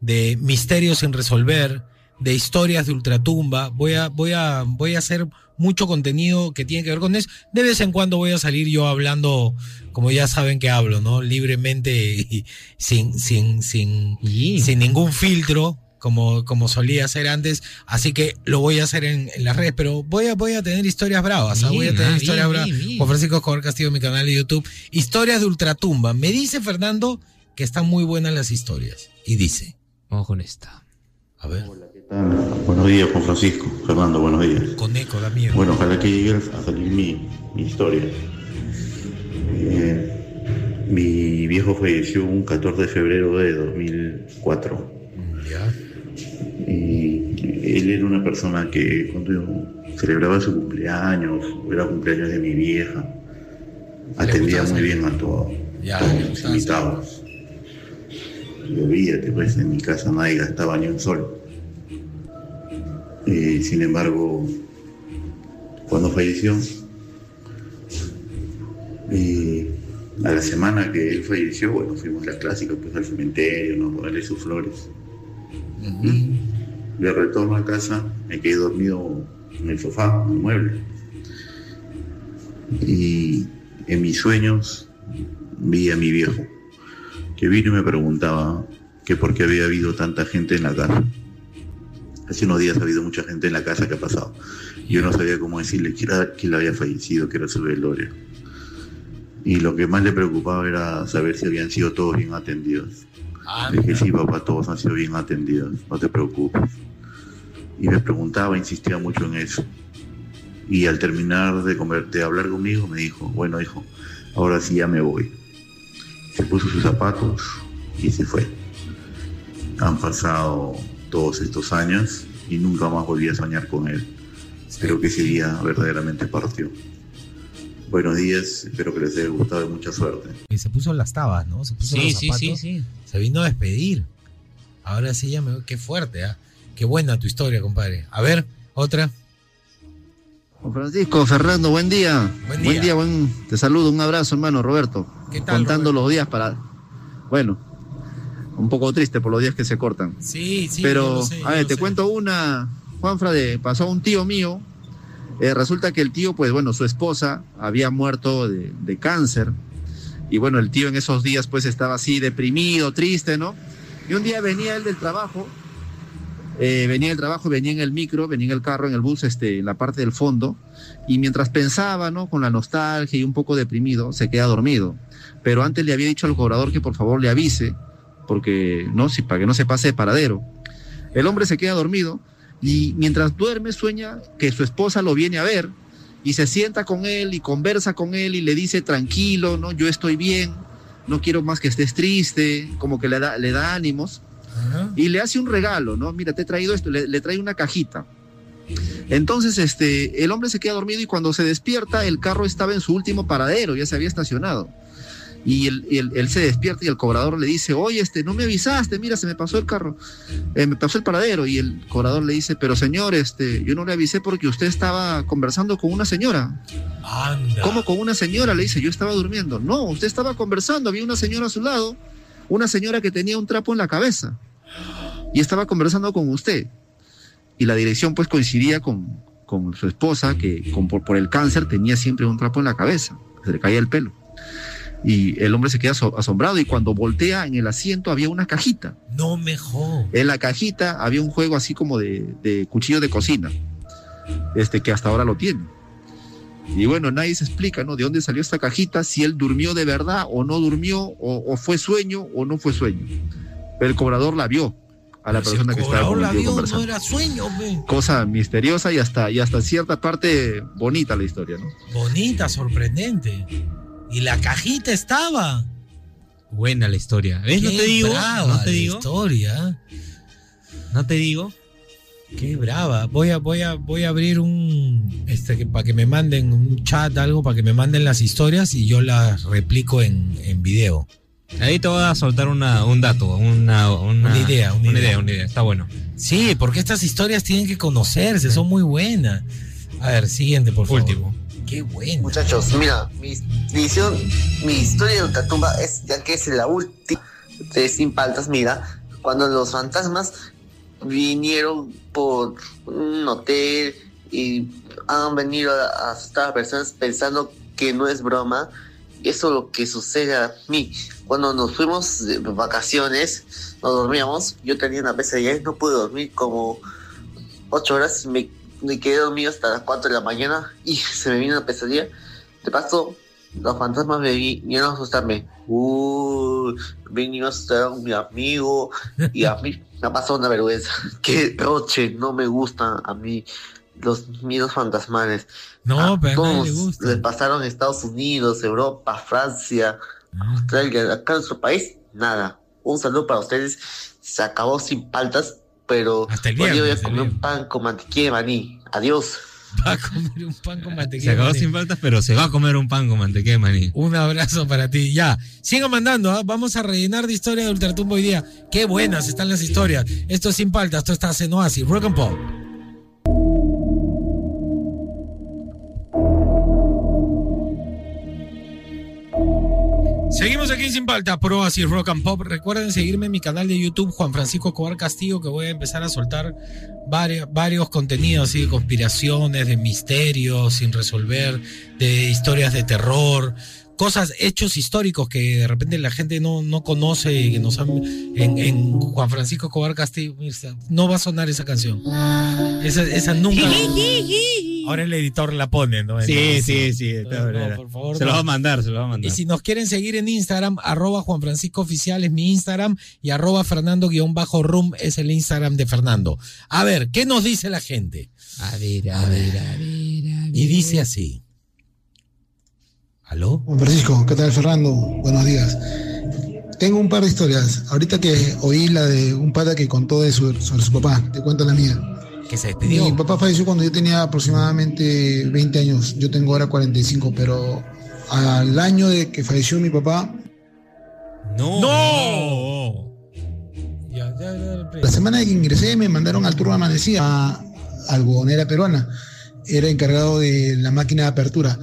de misterios sin resolver, de historias de ultratumba. Voy a, voy a, voy a hacer mucho contenido que tiene que ver con eso. De vez en cuando voy a salir yo hablando, como ya saben que hablo, ¿no? Libremente y sin, sin, sin, sin ningún filtro. Como, como solía hacer antes, así que lo voy a hacer en, en las redes, pero voy a, voy a tener historias bravas, ¿ah? voy a tener ah, historias bien, bravas. bien, bien. Juan Francisco Escobar Castillo, mi canal de YouTube, historias de ultratumba. Me dice Fernando que están muy buenas las historias, y dice. Vamos con esta. A ver. Buenos días, Juan Francisco. Fernando, buenos días. Con eco, la mierda. Bueno, ojalá que llegue a salir mi, mi historia. Eh, mi viejo falleció un 14 de febrero de 2004. Y él era una persona que cuando celebraba su cumpleaños, era cumpleaños de mi vieja, atendía muy bien a todo, Ya, todos sus invitados. Y olvídate, pues en mi casa nadie gastaba ni un sol. Eh, sin embargo, cuando falleció, eh, a la semana que él falleció, bueno, fuimos a la clásica, pues al cementerio, ¿no? a ponerle sus flores. Y de retorno a casa me quedé dormido en el sofá, en el mueble. Y en mis sueños vi a mi viejo, que vino y me preguntaba que por qué había habido tanta gente en la casa. Hace unos días ha habido mucha gente en la casa que ha pasado. Yo no sabía cómo decirle que era- que él había fallecido, que era su velorio. Y lo que más le preocupaba era saber si habían sido todos bien atendidos. Le dije, sí, papá, todos han sido bien atendidos, no te preocupes. Y me preguntaba, insistía mucho en eso. Y al terminar de, comer, de hablar conmigo, me dijo, bueno, hijo, ahora sí ya me voy. Se puso sus zapatos y se fue. Han pasado todos estos años y nunca más volví a soñar con él. Creo que ese día verdaderamente partió. Buenos días, espero que les haya gustado y mucha suerte. Y se puso las tabas, ¿no? Se puso Sí, los sí, zapatos. sí, sí. Se vino a despedir. Ahora sí ya me qué fuerte, ¿ah? Qué buena tu historia, compadre. A ver, otra. Juan Francisco, Fernando, buen día. Buen día. buen, te saludo, un abrazo, hermano Roberto. ¿Qué tal, Contando los días para. Bueno, un poco triste por los días que se cortan. Sí, sí. Pero, sé, a ver, te sé. cuento una, Juanfra, de, pasó a un tío mío. Eh, resulta que el tío, pues bueno, su esposa había muerto de, de cáncer. Y bueno, el tío en esos días, pues estaba así deprimido, triste, ¿no? Y un día venía él del trabajo, eh, venía del trabajo, venía en el micro, venía en el carro, en el bus, este, en la parte del fondo. Y mientras pensaba, ¿no? Con la nostalgia y un poco deprimido, se queda dormido. Pero antes le había dicho al cobrador que por favor le avise, porque, ¿no? Si, para que no se pase de paradero. El hombre se queda dormido y mientras duerme sueña que su esposa lo viene a ver y se sienta con él y conversa con él y le dice tranquilo, no, yo estoy bien, no quiero más que estés triste, como que le da, le da ánimos y le hace un regalo, ¿no? Mira, te he traído esto, le, le trae una cajita. Entonces, este, el hombre se queda dormido y cuando se despierta, el carro estaba en su último paradero, ya se había estacionado. Y él, él- él se despierta y el cobrador le dice, oye, este, no me avisaste, mira, se me pasó el carro, eh, me pasó el paradero. Y el cobrador le dice, pero señor, este, yo no le avisé porque usted estaba conversando con una señora. ¿Cómo con una señora? Le dice, yo estaba durmiendo. No, usted estaba conversando, había una señora a su lado, una señora que tenía un trapo en la cabeza. Y estaba conversando con usted. Y la dirección pues coincidía con, con su esposa, que con- por, por el cáncer tenía siempre un trapo en la cabeza, se le caía el pelo. Y el hombre se queda aso- asombrado y cuando voltea en el asiento había una cajita. No me jodas. En la cajita había un juego así como de, de cuchillo de cocina, este que hasta ahora lo tiene. Y bueno, nadie se explica, ¿no? De dónde salió esta cajita, si él durmió de verdad o no durmió, o, o fue sueño o no fue sueño. Pero el cobrador la vio a la persona que estaba con la vio, no conversando. era sueño, pe. Cosa misteriosa y hasta, y hasta cierta parte bonita la historia, ¿no? Bonita, sorprendente. Y la cajita estaba. Buena la historia. ¿Ves? No te digo. brava No te la digo. historia. No te digo. Qué brava. Voy a, voy a, voy a abrir un este para que me manden un chat, algo, para que me manden las historias y yo las replico en, en video. Ahí te voy a soltar una, un dato, una, una, Una idea, una idea. una idea. Está bueno. Sí, porque estas historias tienen que conocerse, son muy buenas. A ver, siguiente, por favor. Último. Qué bueno. Muchachos, mira, mi, visión- mi historia de Ultratumba es ya que es la última de Sin Paltas, mira, cuando los fantasmas vinieron por un hotel y han venido a asustar personas pensando que no es broma. Eso es lo que sucede a mí. Cuando nos fuimos de vacaciones, nos dormíamos, yo tenía una pesadilla, no pude dormir como ocho horas, me, me quedé dormido hasta las 4 de la mañana y se me vino una pesadilla. De paso, los fantasmas me vi- vinieron a asustarme. Uh, vinieron a asustar a mi amigo y a mí me ha pasado una vergüenza. Qué roche, no me gustan a mí los miedos fantasmales. No, pero a le todos gusta. les pasaron en Estados Unidos, Europa, Francia, Australia, acá en nuestro país, nada. Un saludo para ustedes. Se acabó sin paltas. Pero Hasta el hoy día voy a comer un pan con mantequilla de maní. Adiós. Va a comer un pan con Se mantequilla. acabó de maní. sin faltas, pero se va a comer un pan con mantequilla de maní. Un abrazo para ti. Ya, sigan mandando. ¿ah? Vamos a rellenar de historia de Ultratumbo hoy día. Qué buenas están las historias. Esto es sin palta, esto está en Oasis, Rock and Pop. Seguimos aquí Sin Palta, Pro Oasis Rock and Pop. Recuerden seguirme en mi canal de YouTube, Juan Francisco Cobar Castillo, que voy a empezar a soltar varios, varios contenidos así de conspiraciones, de misterios sin resolver, de historias de terror, cosas, hechos históricos que de repente la gente no, no conoce y que nos han, en, en Juan Francisco Cobar Castillo. No va a sonar esa canción. Esa, esa nunca. Ahora el editor la pone, ¿no? Sí, sí, sí. no, por favor, se lo va a mandar, se lo va a mandar. Y si nos quieren seguir en Instagram, arroba Juan Francisco Oficial es mi Instagram y arroba Fernando-Room es el Instagram de Fernando. A ver, ¿qué nos dice la gente? A ver, a ver, a ver, Y dice así. ¿Aló? Juan Francisco, ¿qué tal Fernando? Buenos días. Tengo un par de historias. Ahorita que oí la de un pata que contó de su, sobre su papá, te cuento la mía. Que se despidió. Mi papá falleció cuando yo tenía aproximadamente 20 años. Yo tengo ahora 45, pero al año de que falleció mi papá, No. ¡No! La semana de que ingresé me mandaron al turno amanecía a algodonera peruana. Era encargado de la máquina de apertura.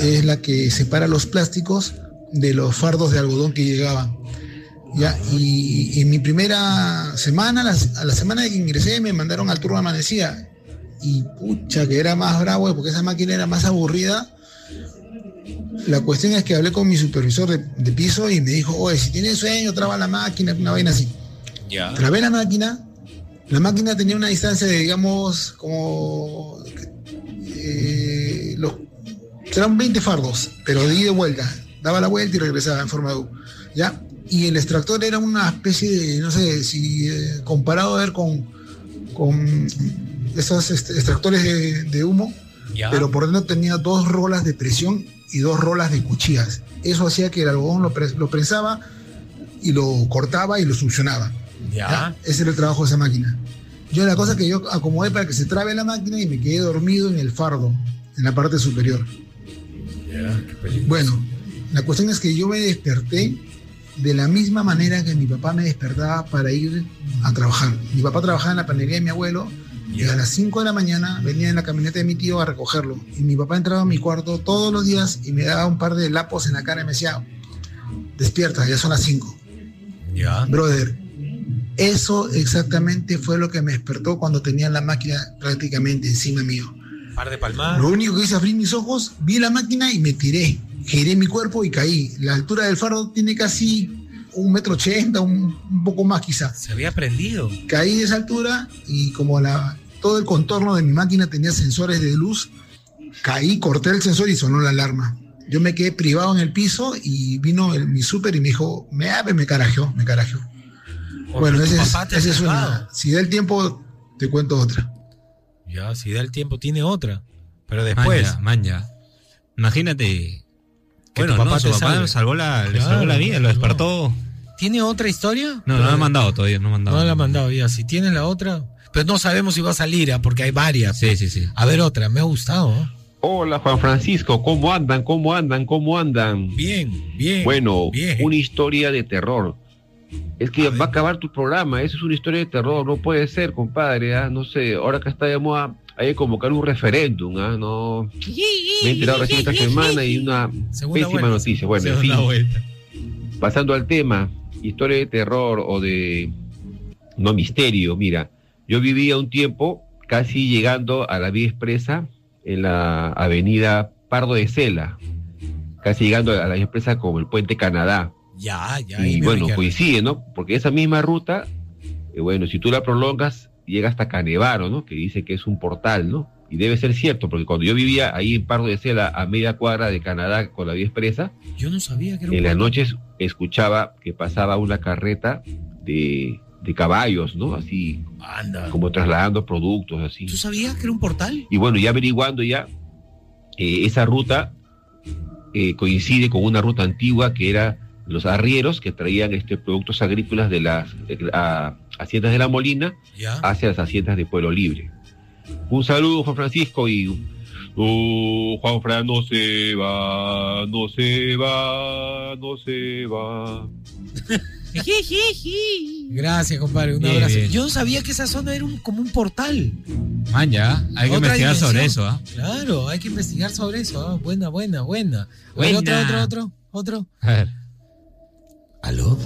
Es la que separa los plásticos de los fardos de algodón que llegaban. Ya, y en mi primera semana, las- a la semana de que ingresé, me mandaron al turno amanecía. Y pucha, que era más bravo, porque esa máquina era más aburrida. La cuestión es que hablé con mi supervisor de, de piso y me dijo, oye, si tienes sueño, traba la máquina, una vaina así. Trabé la máquina. La máquina tenía una distancia de, digamos, como. Eran 20 fardos, pero de ida y vuelta. Daba la vuelta y regresaba en forma de U. ¿Ya? Y el extractor era una especie de, no sé, si eh, comparado a ver con, con esos este, extractores de, de humo, Ya. pero por dentro tenía dos rolas de presión y dos rolas de cuchillas. Eso hacía que el algodón lo, pres- lo prensaba y lo cortaba y lo succionaba. Ya. Ese era el trabajo de esa máquina. Yo la cosa que yo acomodé para que se trabe la máquina y me quedé dormido en el fardo, en la parte superior. Bueno, la cuestión es que yo me desperté de la misma manera que mi papá me despertaba para ir a trabajar. Mi papá trabajaba en la panería de mi abuelo y a las 5 de la mañana venía en la camioneta de mi tío a recogerlo. Y mi papá entraba a mi cuarto todos los días y me daba un par de lapos en la cara y me decía, despierta, ya son las 5. Ya. Brother, eso exactamente fue lo que me despertó cuando tenía la máquina prácticamente encima mío. Par de palmadas. Lo único que hice abrir mis ojos, vi la máquina y me tiré. Giré mi cuerpo y caí. La altura del fardo tiene casi un metro ochenta, un, un poco más quizás. Se había prendido. Caí de esa altura y como la, todo el contorno de mi máquina tenía sensores de luz, caí, corté el sensor y sonó la alarma. Yo me quedé privado en el piso y vino el- mi súper y me dijo, me abre, me carajeó, me carajeó. Bueno, ese es, ese es una. Si da el tiempo, te cuento otra. Ya, si da el tiempo, tiene otra. Pero después. Manja, manja. Imagínate. Que bueno, tu papá no, su te papá salvó la, le salvó la vida, lo no. despertó. ¿Tiene otra historia? No, no la ha mandado todavía, no ha mandado. No la ha mandado ya. Si tiene la otra. Pero no sabemos si va a salir, ¿ah? porque hay varias. Sí, sí, sí. A ver otra, me ha gustado. ¿ah? Hola Juan Francisco, ¿cómo andan? ¿Cómo andan? ¿Cómo andan? Bien, bien. Bueno, bien. una historia de terror. Es que va a acabar tu programa, eso es una historia de terror, no puede ser, compadre, ¿ah? no sé, ahora que está de moda, hay que convocar un referéndum, ¿ah? no me he enterado recién esta semana y una Segunda pésima vuelta, noticia. Bueno, en fin, vuelta. pasando al tema, historia de terror o de no misterio, mira, yo vivía un tiempo casi llegando a la vía expresa en la avenida Pardo de Cela, casi llegando a la vía expresa como el puente Canadá. Ya, ya. Y bueno, coincide, ¿no? Porque esa misma ruta, eh, bueno, si tú la prolongas, llega hasta Canevaro, ¿no? Que dice que es un portal, ¿no? Y debe ser cierto, porque cuando yo vivía ahí en Pardo de Cela, a media cuadra de Canadá con la vía expresa, Yo no sabía que era un en las noches escuchaba que pasaba una carreta de, de caballos, ¿no? Así Anda. como trasladando productos, así. ¿Tú sabías que era un portal? Y bueno, ya averiguando ya, eh, esa ruta eh, coincide con una ruta antigua que era los arrieros que traían este, productos agrícolas de las, eh, a, Haciendas de la Molina Ya. hacia las Haciendas de Pueblo Libre. Un saludo, Juan Francisco, y uh, Juan Fran no se va, no se va, no se va. Gracias, compadre. Un Bien, abrazo. bien. Yo no sabía que esa zona era un, como un portal. Man, ya, hay que investigar sobre eso, ¿ah? Claro, hay que investigar sobre eso. ah. Buena, buena, buena. Ver, Buena. Otro, otro, otro, otro. A ver. ¿Aló?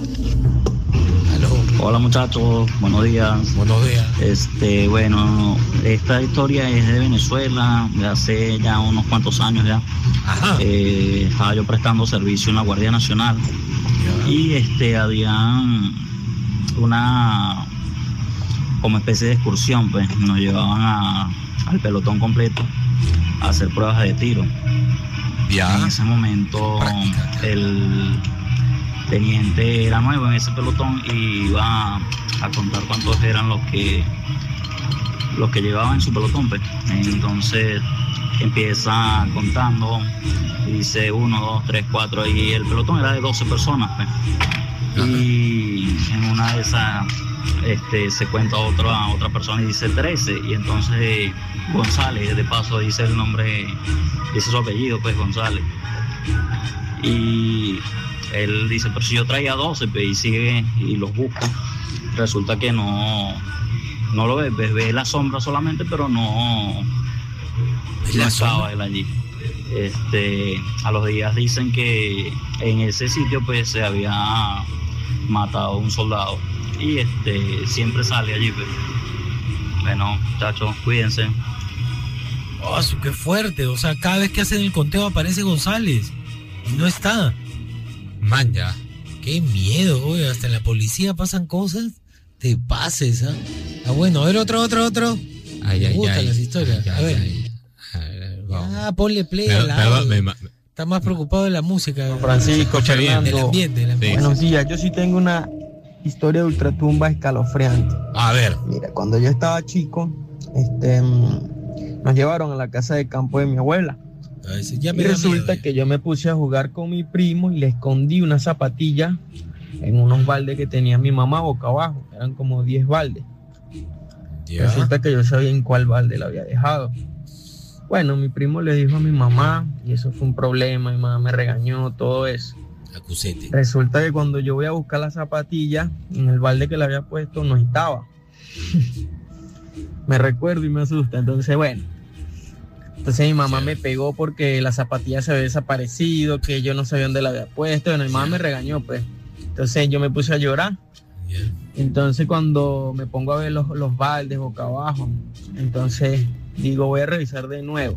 Hola muchachos, buenos días. Buenos días. Este, bueno, esta historia es de Venezuela, de hace ya unos cuantos años ya. Eh, estaba yo prestando servicio en la Guardia Nacional y este había una como especie de excursión, pues nos llevaban a- al pelotón completo a hacer pruebas de tiro. En ese momento el teniente era nuevo en ese pelotón y iba a contar cuántos eran los que los que llevaban en su pelotón pues. entonces empieza contando y dice uno, dos, tres, cuatro y el pelotón era de 12 personas pues. y en una de esas este, se cuenta otra otra persona y dice 13 y entonces González de paso dice el nombre dice su apellido pues González y él dice, pero si yo traía 12, pues, y sigue y los busca, resulta que no, no lo ve, ve, ve la sombra solamente, pero no, no estaba él allí. Este, a los días dicen que en ese sitio pues se había matado un soldado y este siempre sale allí. pues. Bueno, muchachos, cuídense. Oh, qué fuerte. O sea, cada vez que hacen el conteo aparece González. Y no está. Man, ya. Qué miedo, güey. Hasta en la policía pasan cosas. Te pases, ¿ah? Ah, bueno, a ver, otro, otro, otro. Ay, Me ay, gustan ay. las historias. Ay, a ver. ay. A ver. Ah, ponle play al perdón, audio. me Está más preocupado de la música. Francisco. Fernando. Del ambiente, del ambiente. Buenos días, yo sí tengo una historia de ultratumba escalofriante. A ver. Mira, cuando yo estaba chico, este, mm, nos llevaron a la casa de campo de mi abuela. Ya me y resulta miedo, que yo me puse a jugar con mi primo y le escondí una zapatilla en unos baldes que tenía mi mamá boca abajo. Eran como 10 baldes. Resulta que yo sabía en cuál balde la había dejado. Bueno, mi primo le dijo a mi mamá y eso fue un problema. Mi mamá me regañó, todo eso. Acusete. Resulta que cuando yo voy a buscar la zapatilla, en el balde que le había puesto no estaba. me recuerdo y me asusta. Entonces, bueno. Entonces mi mamá me pegó porque la zapatilla se había desaparecido, que yo no sabía dónde la había puesto. Bueno, mi mamá me regañó, pues. Entonces yo me puse a llorar. Entonces cuando me pongo a ver los, los baldes boca abajo, entonces digo voy a revisar de nuevo.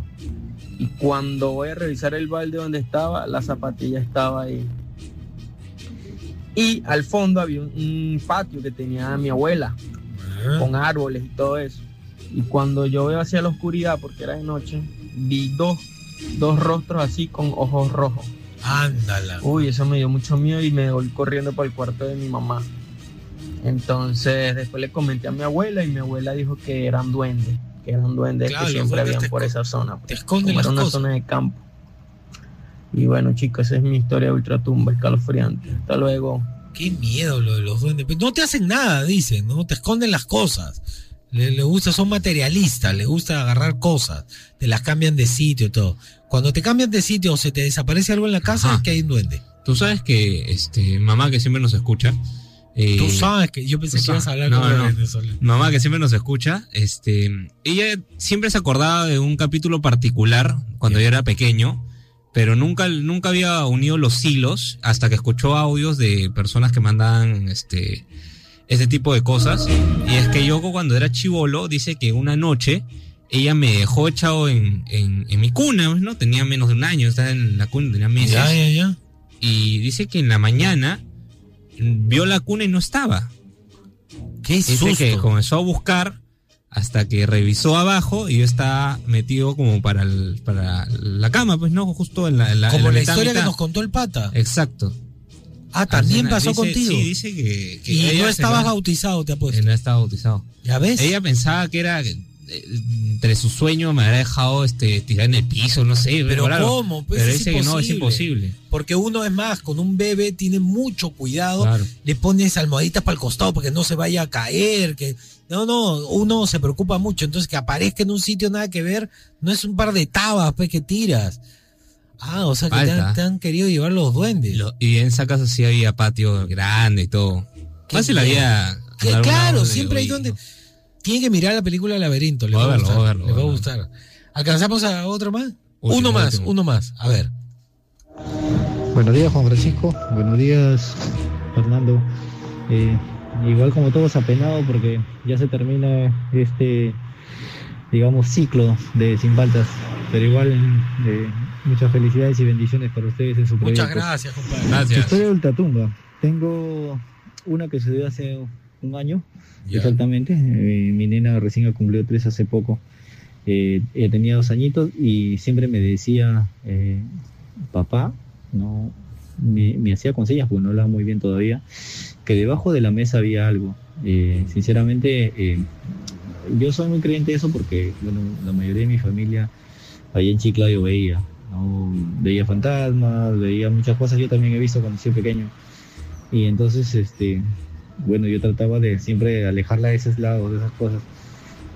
Y cuando voy a revisar el balde donde estaba, la zapatilla estaba ahí. Y al fondo había un, un patio que tenía mi abuela, con árboles y todo eso. Y cuando yo veo hacia la oscuridad, porque era de noche, vi dos, dos rostros así con ojos rojos. Ándala. Uy, eso me dio mucho miedo y me voy corriendo para el cuarto de mi mamá. Entonces después le comenté a mi abuela y mi abuela dijo que eran duendes, que eran duendes Claro, que siempre habían por esa zona. pues, te esconden las era una cosas. zona de campo. Y bueno chicos, esa es mi historia de ultratumba, escalofriante. Hasta luego. Qué miedo lo de los duendes. No te hacen nada, dicen, ¿no? Te esconden las cosas. Le, le gusta, son materialistas, le gusta agarrar cosas, te las cambian de sitio y todo. Cuando te cambian de sitio o se te desaparece algo en la casa, es que hay un duende. Tú sabes que este mamá que siempre nos escucha. eh, Tú sabes que yo pensé que ibas a hablar no, como no. Mamá que siempre nos escucha, este, ella siempre se acordaba de un capítulo particular cuando yo era pequeño, pero nunca, nunca había unido los hilos hasta que escuchó audios de personas que mandaban este, ese tipo de cosas. Y es que Yoko cuando era chivolo dice que una noche ella me dejó echado en, en, en mi cuna, ¿no? Tenía menos de un año, estaba en la cuna, tenía meses. Ya, ya, ya. Y dice que en la mañana vio la cuna y no estaba. ¿Qué Dice susto? que comenzó a buscar hasta que revisó abajo y yo estaba metido como para, el- para la cama, pues no, justo en la, en la- en Como la mitad, historia que nos contó el pata. Exacto. Ah, también pasó dice- contigo. Sí, dice que, que y no estabas bautizado, te apuesto. no estaba bautizado. ¿Ya ves? Ella pensaba que era eh, entre sus sueños me habrá dejado este, tirar en el piso, no sé. Pero raro. ¿cómo? Pues Pero dice que no, es imposible. Porque uno es más, con un bebé tiene mucho cuidado, Claro. le pones almohaditas para el costado para que no se vaya a caer, que no, no, uno se preocupa mucho, entonces que aparezca en un sitio nada que ver, no es un par de tabas pues que tiras. Ah, o sea que te han, te han querido llevar los duendes. Lo- y en esa casa sí había patio grande y todo. La había. Claro, siempre hay donde. Tienen que mirar la película Laberinto, le va a verlo, gustar. voy a verlo, le va a voy a gustar. ¿Alcanzamos a otro más? Último, uno más, último. uno más. A ver. Buenos días, Juan Francisco. Buenos días, Fernando. Eh, igual como todos apenado porque ya se termina este, digamos, ciclo de Sin Faltas. Pero igual, eh, muchas felicidades y bendiciones para ustedes en su proyecto. Muchas gracias, compadre. Historia de Ultratumba. Tengo una que se dio hace un año, exactamente. Eh, mi nena recién ha cumplido tres hace poco. Eh, eh, tenía dos añitos y siempre me decía, eh, papá, no, me, me hacía con señas porque no hablaba muy bien todavía, que debajo de la mesa había algo. Sinceramente, yo soy muy creyente de eso porque bueno, la mayoría de mi familia allá en Chiclayo veía, ¿no? veía fantasmas, veía muchas cosas, yo también he visto cuando soy pequeño. Y entonces, este, bueno, yo trataba de siempre alejarla de esos lados, de esas cosas.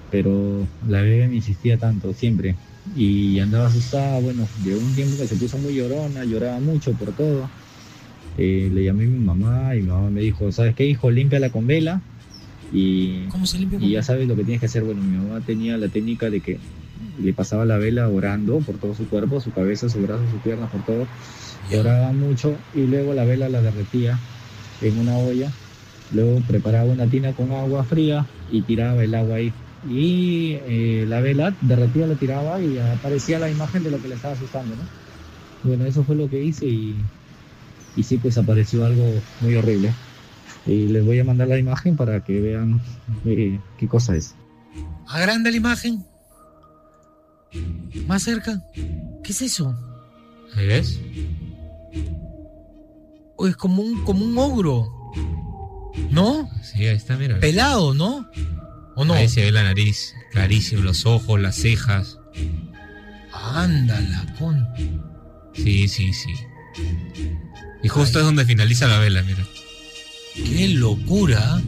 Pero la bebé me insistía tanto, siempre. Y andaba asustada, bueno, de un tiempo que se puso muy llorona, lloraba mucho por todo. Eh, le llamé a mi mamá y mi mamá me dijo, ¿sabes qué, hijo? Límpiala con vela. Y, ¿Cómo se limpia y ya sabes lo que tienes que hacer. Bueno, mi mamá tenía la técnica de que le pasaba la vela orando por todo su cuerpo, su cabeza, su brazo, sus piernas, por todo. Y oraba mucho y luego la vela la derretía en una olla. Luego preparaba una tina con agua fría y tiraba el agua ahí. Y eh, la vela derretía, la tiraba y aparecía la imagen de lo que le estaba asustando, ¿no? Bueno, eso fue lo que hice y, y sí, pues apareció algo muy horrible. Y les voy a mandar la imagen para que vean eh, qué cosa es. Agranda la imagen. Más cerca. ¿Qué es eso? ¿Ahí ves? O es como un, como un ogro. ¿No? Sí, ahí está, mira. Pelado, ¿no? ¿O no? Ahí se ve la nariz, clarísimo, los ojos, las cejas. Ándala, con. Sí, sí, sí. Y justo es donde finaliza la vela, mira. Qué locura.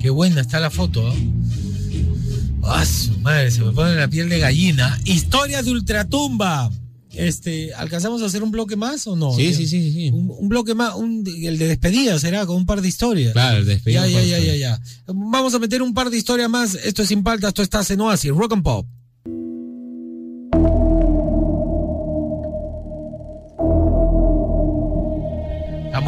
Qué buena está la foto. ¿eh? Ah, su madre, se me pone la piel de gallina. Historia de ultratumba. Este, ¿alcanzamos a hacer un bloque más o no? Sí, sí, sí, sí. Un, un bloque más, un- el de despedida será con un par de historias. Claro, el de despedida, Ya, ya, de ya, ya, historias. ya. Vamos a meter un par de historias más. Esto es sin paltas, esto está en Oasis, Rock and Pop.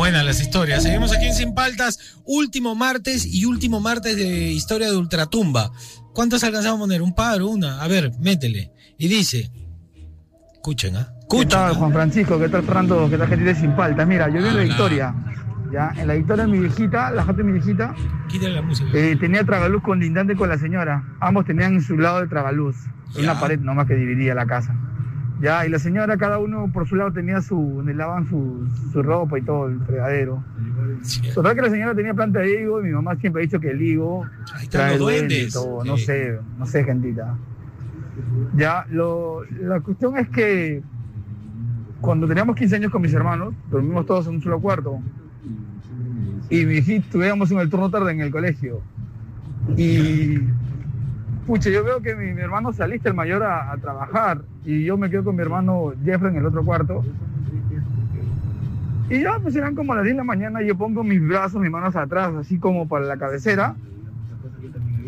Buenas las historias. Seguimos aquí en Sin Paltas, último martes y último martes de historia de Ultratumba. ¿Cuántas alcanzamos a poner? ¿Un par? ¿Una? A ver, métele. Y dice, escuchen, ¿ah? ¿Qué tal, Juan Francisco? ¿Qué tal, Fernando? ¿Qué tal, gente de Sin Paltas? Mira, yo vi en la Hola. historia. Ya, en la historia de mi viejita, la gente de mi viejita, Quítale la música. eh, tenía tragaluz colindante con la señora. Ambos tenían en su lado el tragaluz. Una pared nomás que dividía la casa. Ya, y la señora, cada uno por su lado tenía su, donde lavan su, su ropa y todo, el fregadero. Total que la señora tenía planta de higo y mi mamá siempre ha dicho que el higo están trae los duendes. todo. No sé, no sé, gentita. Ya, lo, la cuestión es que cuando teníamos 15 años con mis hermanos, dormimos todos en un solo cuarto. Y mi hijito, estuviéramos en el turno tarde en el colegio. Y, pucha, yo veo que mi, mi hermano se alista el mayor a, a trabajar. Y yo me quedo con mi hermano Jeffrey en el otro cuarto. Y ya, pues eran como las 10 de la mañana y yo pongo mis brazos, mis manos atrás, así como para la cabecera.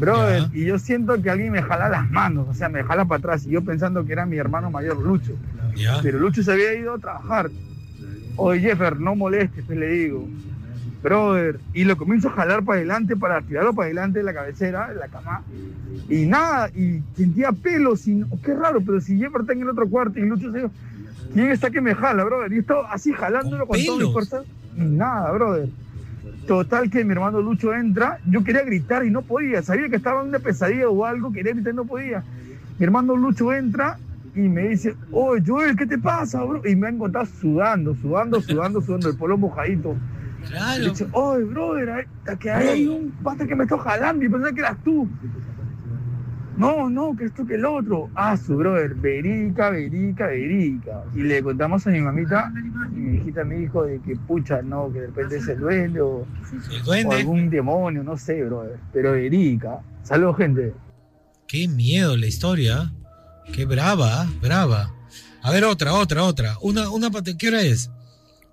Brother, y yo siento que alguien me jala las manos, o sea, me jala para atrás. Y yo pensando que era mi hermano mayor, Lucho. Pero Lucho se había ido a trabajar. Oye, Jeffer, no molestes, pues le digo. Brother, y lo comienzo a jalar para adelante, para tirarlo para adelante de la cabecera, de la cama. Y nada, y sentía pelos, y oh, qué raro, pero si Jeffer está en el otro cuarto y Lucho se iba, ¿quién está que me jala, brother? Y estaba así jalándolo con, toda mi fuerza. Y nada, brother. Total que mi hermano Lucho entra, yo quería gritar y no podía, sabía que estaba en una pesadilla o algo, quería gritar y no podía. Mi hermano Lucho entra y me dice, oye Joel, ¿qué te pasa, bro? Y me ha encontrado sudando, sudando, sudando, sudando, el polo mojadito. Claro. Y le dice, oye, brother, que hay un pata que me está jalando y pensé que eras tú. No, no, que esto que el otro. Ah, su brother, verica, verica, verica. Y le contamos a mi mamita, y mi hijita me dijo de que pucha, no, que de repente es el duende o, o algún demonio, no sé, brother. Pero verica. Saludos, gente. Qué miedo la historia. Qué brava, brava. A ver, otra, otra, otra. Una, una ¿qué hora es?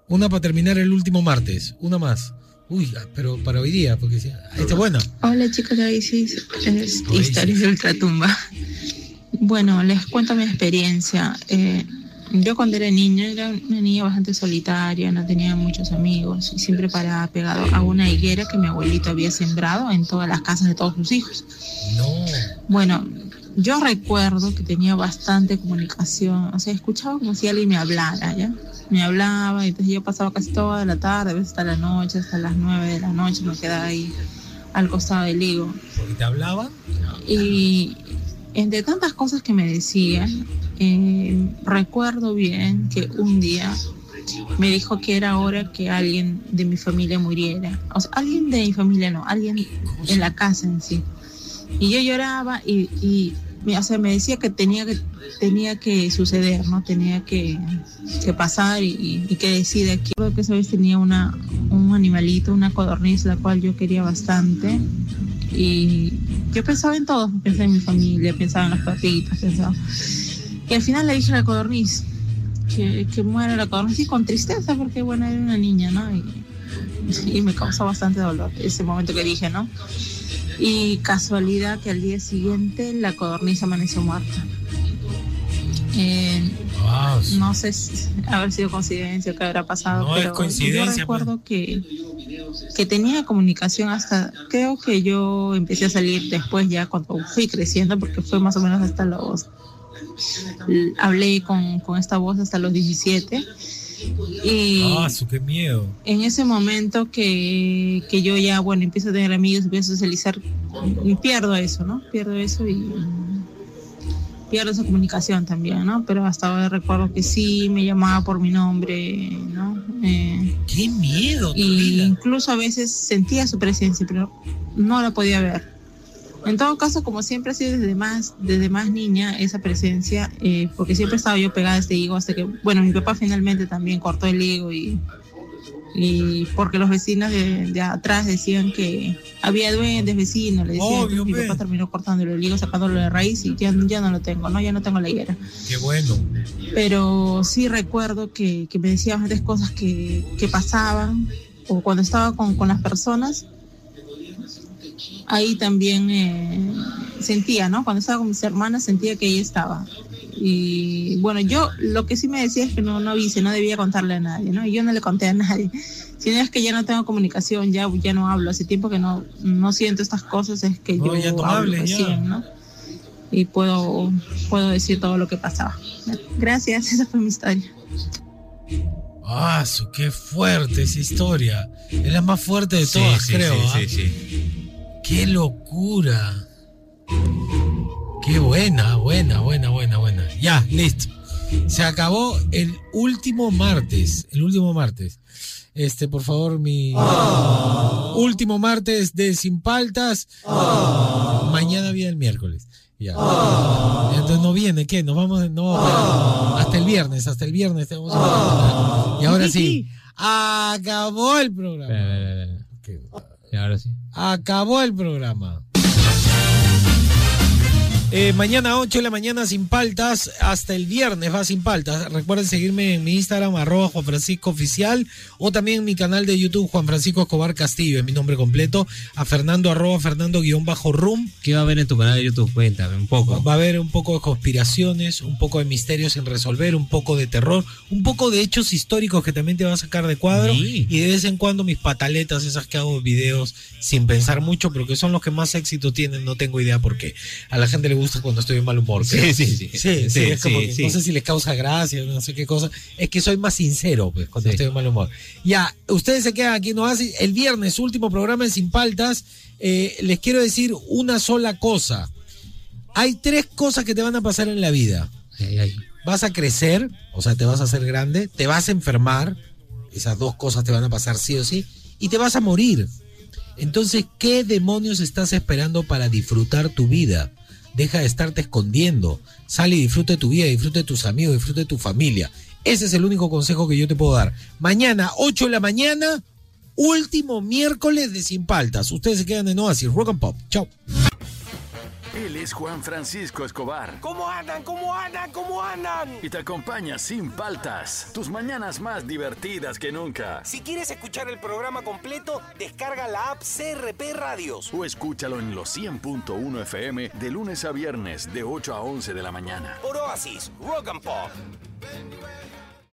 Una para terminar el último martes. Una más. Uy, pero para hoy día, porque ahí está buena. Hola chicos de Oasis, es Historias de Ultratumba. Bueno, les cuento mi experiencia. Eh, yo cuando era niña era una niña bastante solitaria, no tenía muchos amigos y siempre paraba pegado a una higuera que mi abuelito había sembrado en todas las casas de todos sus hijos. Bueno, yo recuerdo que tenía bastante comunicación, o sea, escuchaba como si alguien me hablara, ¿ya? Me hablaba, y entonces yo pasaba casi toda la tarde, a veces hasta la noche, hasta las nueve de la noche, me quedaba ahí al costado del higo. Porque te hablaba. Y entre tantas cosas que me decían, eh, recuerdo bien que un día me dijo que era hora que alguien de mi familia muriera. O sea, alguien de mi familia no, alguien en la casa en sí. Y yo lloraba y, y o sea, me decía que tenía que, tenía que suceder, ¿no? Tenía que, que pasar y, y que decide aquí. Recuerdo que esa vez tenía una, un animalito, una codorniz, la cual yo quería bastante. Y yo pensaba en todo, pensaba en mi familia, pensaba en los perritos, pensaba. Y al final le dije a la codorniz que, que muera la codorniz y con tristeza, porque bueno, era una niña, ¿no? Y, y me causó bastante dolor ese momento que dije, ¿no? Y casualidad que al día siguiente la codorniz amaneció muerta. Eh, no sé si haber sido coincidencia o qué habrá pasado, No es pero coincidencia, pues. yo recuerdo que, que tenía comunicación hasta, creo que yo empecé a salir después ya cuando fui creciendo, porque fue más o menos hasta los, hablé con, con esta voz hasta los 17. Y Ah, su qué miedo. en ese momento que, que yo ya, bueno, empiezo a tener amigos, empiezo a socializar, y pierdo eso, ¿no? Pierdo eso y pierdo esa comunicación también, ¿no? Pero hasta ahora recuerdo que sí me llamaba por mi nombre, ¿no? Eh, ¡Qué miedo! Y incluso a veces sentía su presencia, pero no la podía ver. En todo caso, como siempre ha sido desde más, desde más niña esa presencia, eh, porque siempre estaba yo pegada a este higo hasta que, bueno, mi papá finalmente también cortó el higo y, y porque los vecinos de, de atrás decían que había duendes vecinos, le decían, Obvio, mi papá terminó cortándolo el higo, sacándolo de raíz y ya, ya no lo tengo, ¿no? Ya no tengo la higuera Qué bueno. pero sí recuerdo que, que me decía bastantes cosas que, que pasaban o cuando estaba con, con las personas ahí también eh, sentía, ¿no? Cuando estaba con mis hermanas sentía que ella estaba. Y bueno, yo lo que sí me decía es que no, no avise, no debía contarle a nadie, ¿no? Y yo no le conté a nadie. Si no es que ya no tengo comunicación, ya, ya no hablo. Hace tiempo que no, no siento estas cosas, es que No, yo ya no hablo hables, ya. recién, ¿no? Y puedo, puedo decir todo lo que pasaba. Gracias, esa fue mi historia. Ah, su qué fuerte esa historia. Es la más fuerte de Sí, todas, sí, creo. sí, ¿ah? sí, sí. Qué locura. Qué buena, buena, buena, buena, buena. Ya, listo. Se acabó el último martes. El último martes. Este, por favor, mi último martes de Sin Paltas. Mañana viene el miércoles. Ya. Entonces no viene, ¿qué? Nos vamos, no, hasta el viernes, hasta el viernes. te vamos a- Y ahora sí, acabó el programa. Acabó el programa. Eh, mañana 8 de la mañana sin paltas, hasta el viernes va sin paltas. Recuerden seguirme en mi Instagram, arroba Juan Francisco Oficial, o también en mi canal de YouTube, Juan Francisco Escobar Castillo, es mi nombre completo, a Fernando, arroba Fernando guion bajo rum. ¿Qué va a haber en tu canal de YouTube? Cuéntame un poco. Va a haber un poco de conspiraciones, un poco de misterios sin resolver, un poco de terror, un poco de hechos históricos que también te va a sacar de cuadro Sí. y de vez en cuando mis pataletas, esas que hago videos sin pensar mucho, pero que son los que más éxito tienen, no tengo idea por qué. A la gente le gusta cuando estoy en mal humor. Sí, creo. sí, sí. Sí, sí, Sí, es como sí, que sí. no sé si les causa gracia, no sé qué cosa. Es que soy más sincero, pues, cuando estoy en mal humor. Ya, ustedes se quedan aquí, no hace el viernes, último programa en Sin Paltas. eh, les quiero decir una sola cosa. Hay tres cosas que te van a pasar en la vida. Vas a crecer, o sea, te vas a hacer grande, te vas a enfermar, esas dos cosas te van a pasar sí o sí, y te vas a morir. Entonces, ¿qué demonios estás esperando para disfrutar tu vida? Deja de estarte escondiendo. Sale y disfruta de tu vida, disfruta de tus amigos, disfruta de tu familia. Ese es el único consejo que yo te puedo dar. Mañana, 8 de la mañana, último miércoles de Sin Paltas. Ustedes se quedan en Oasis, Rock and Pop. Chao. Él es Juan Francisco Escobar. ¿Cómo andan? ¿Cómo andan? ¿Cómo andan? Y te acompaña sin paltas. Tus mañanas más divertidas que nunca. Si quieres escuchar el programa completo, descarga la app CRP Radios. O escúchalo en los 100.1 FM de lunes a viernes de 8 a 11 de la mañana. Por Oasis, Rock and Pop.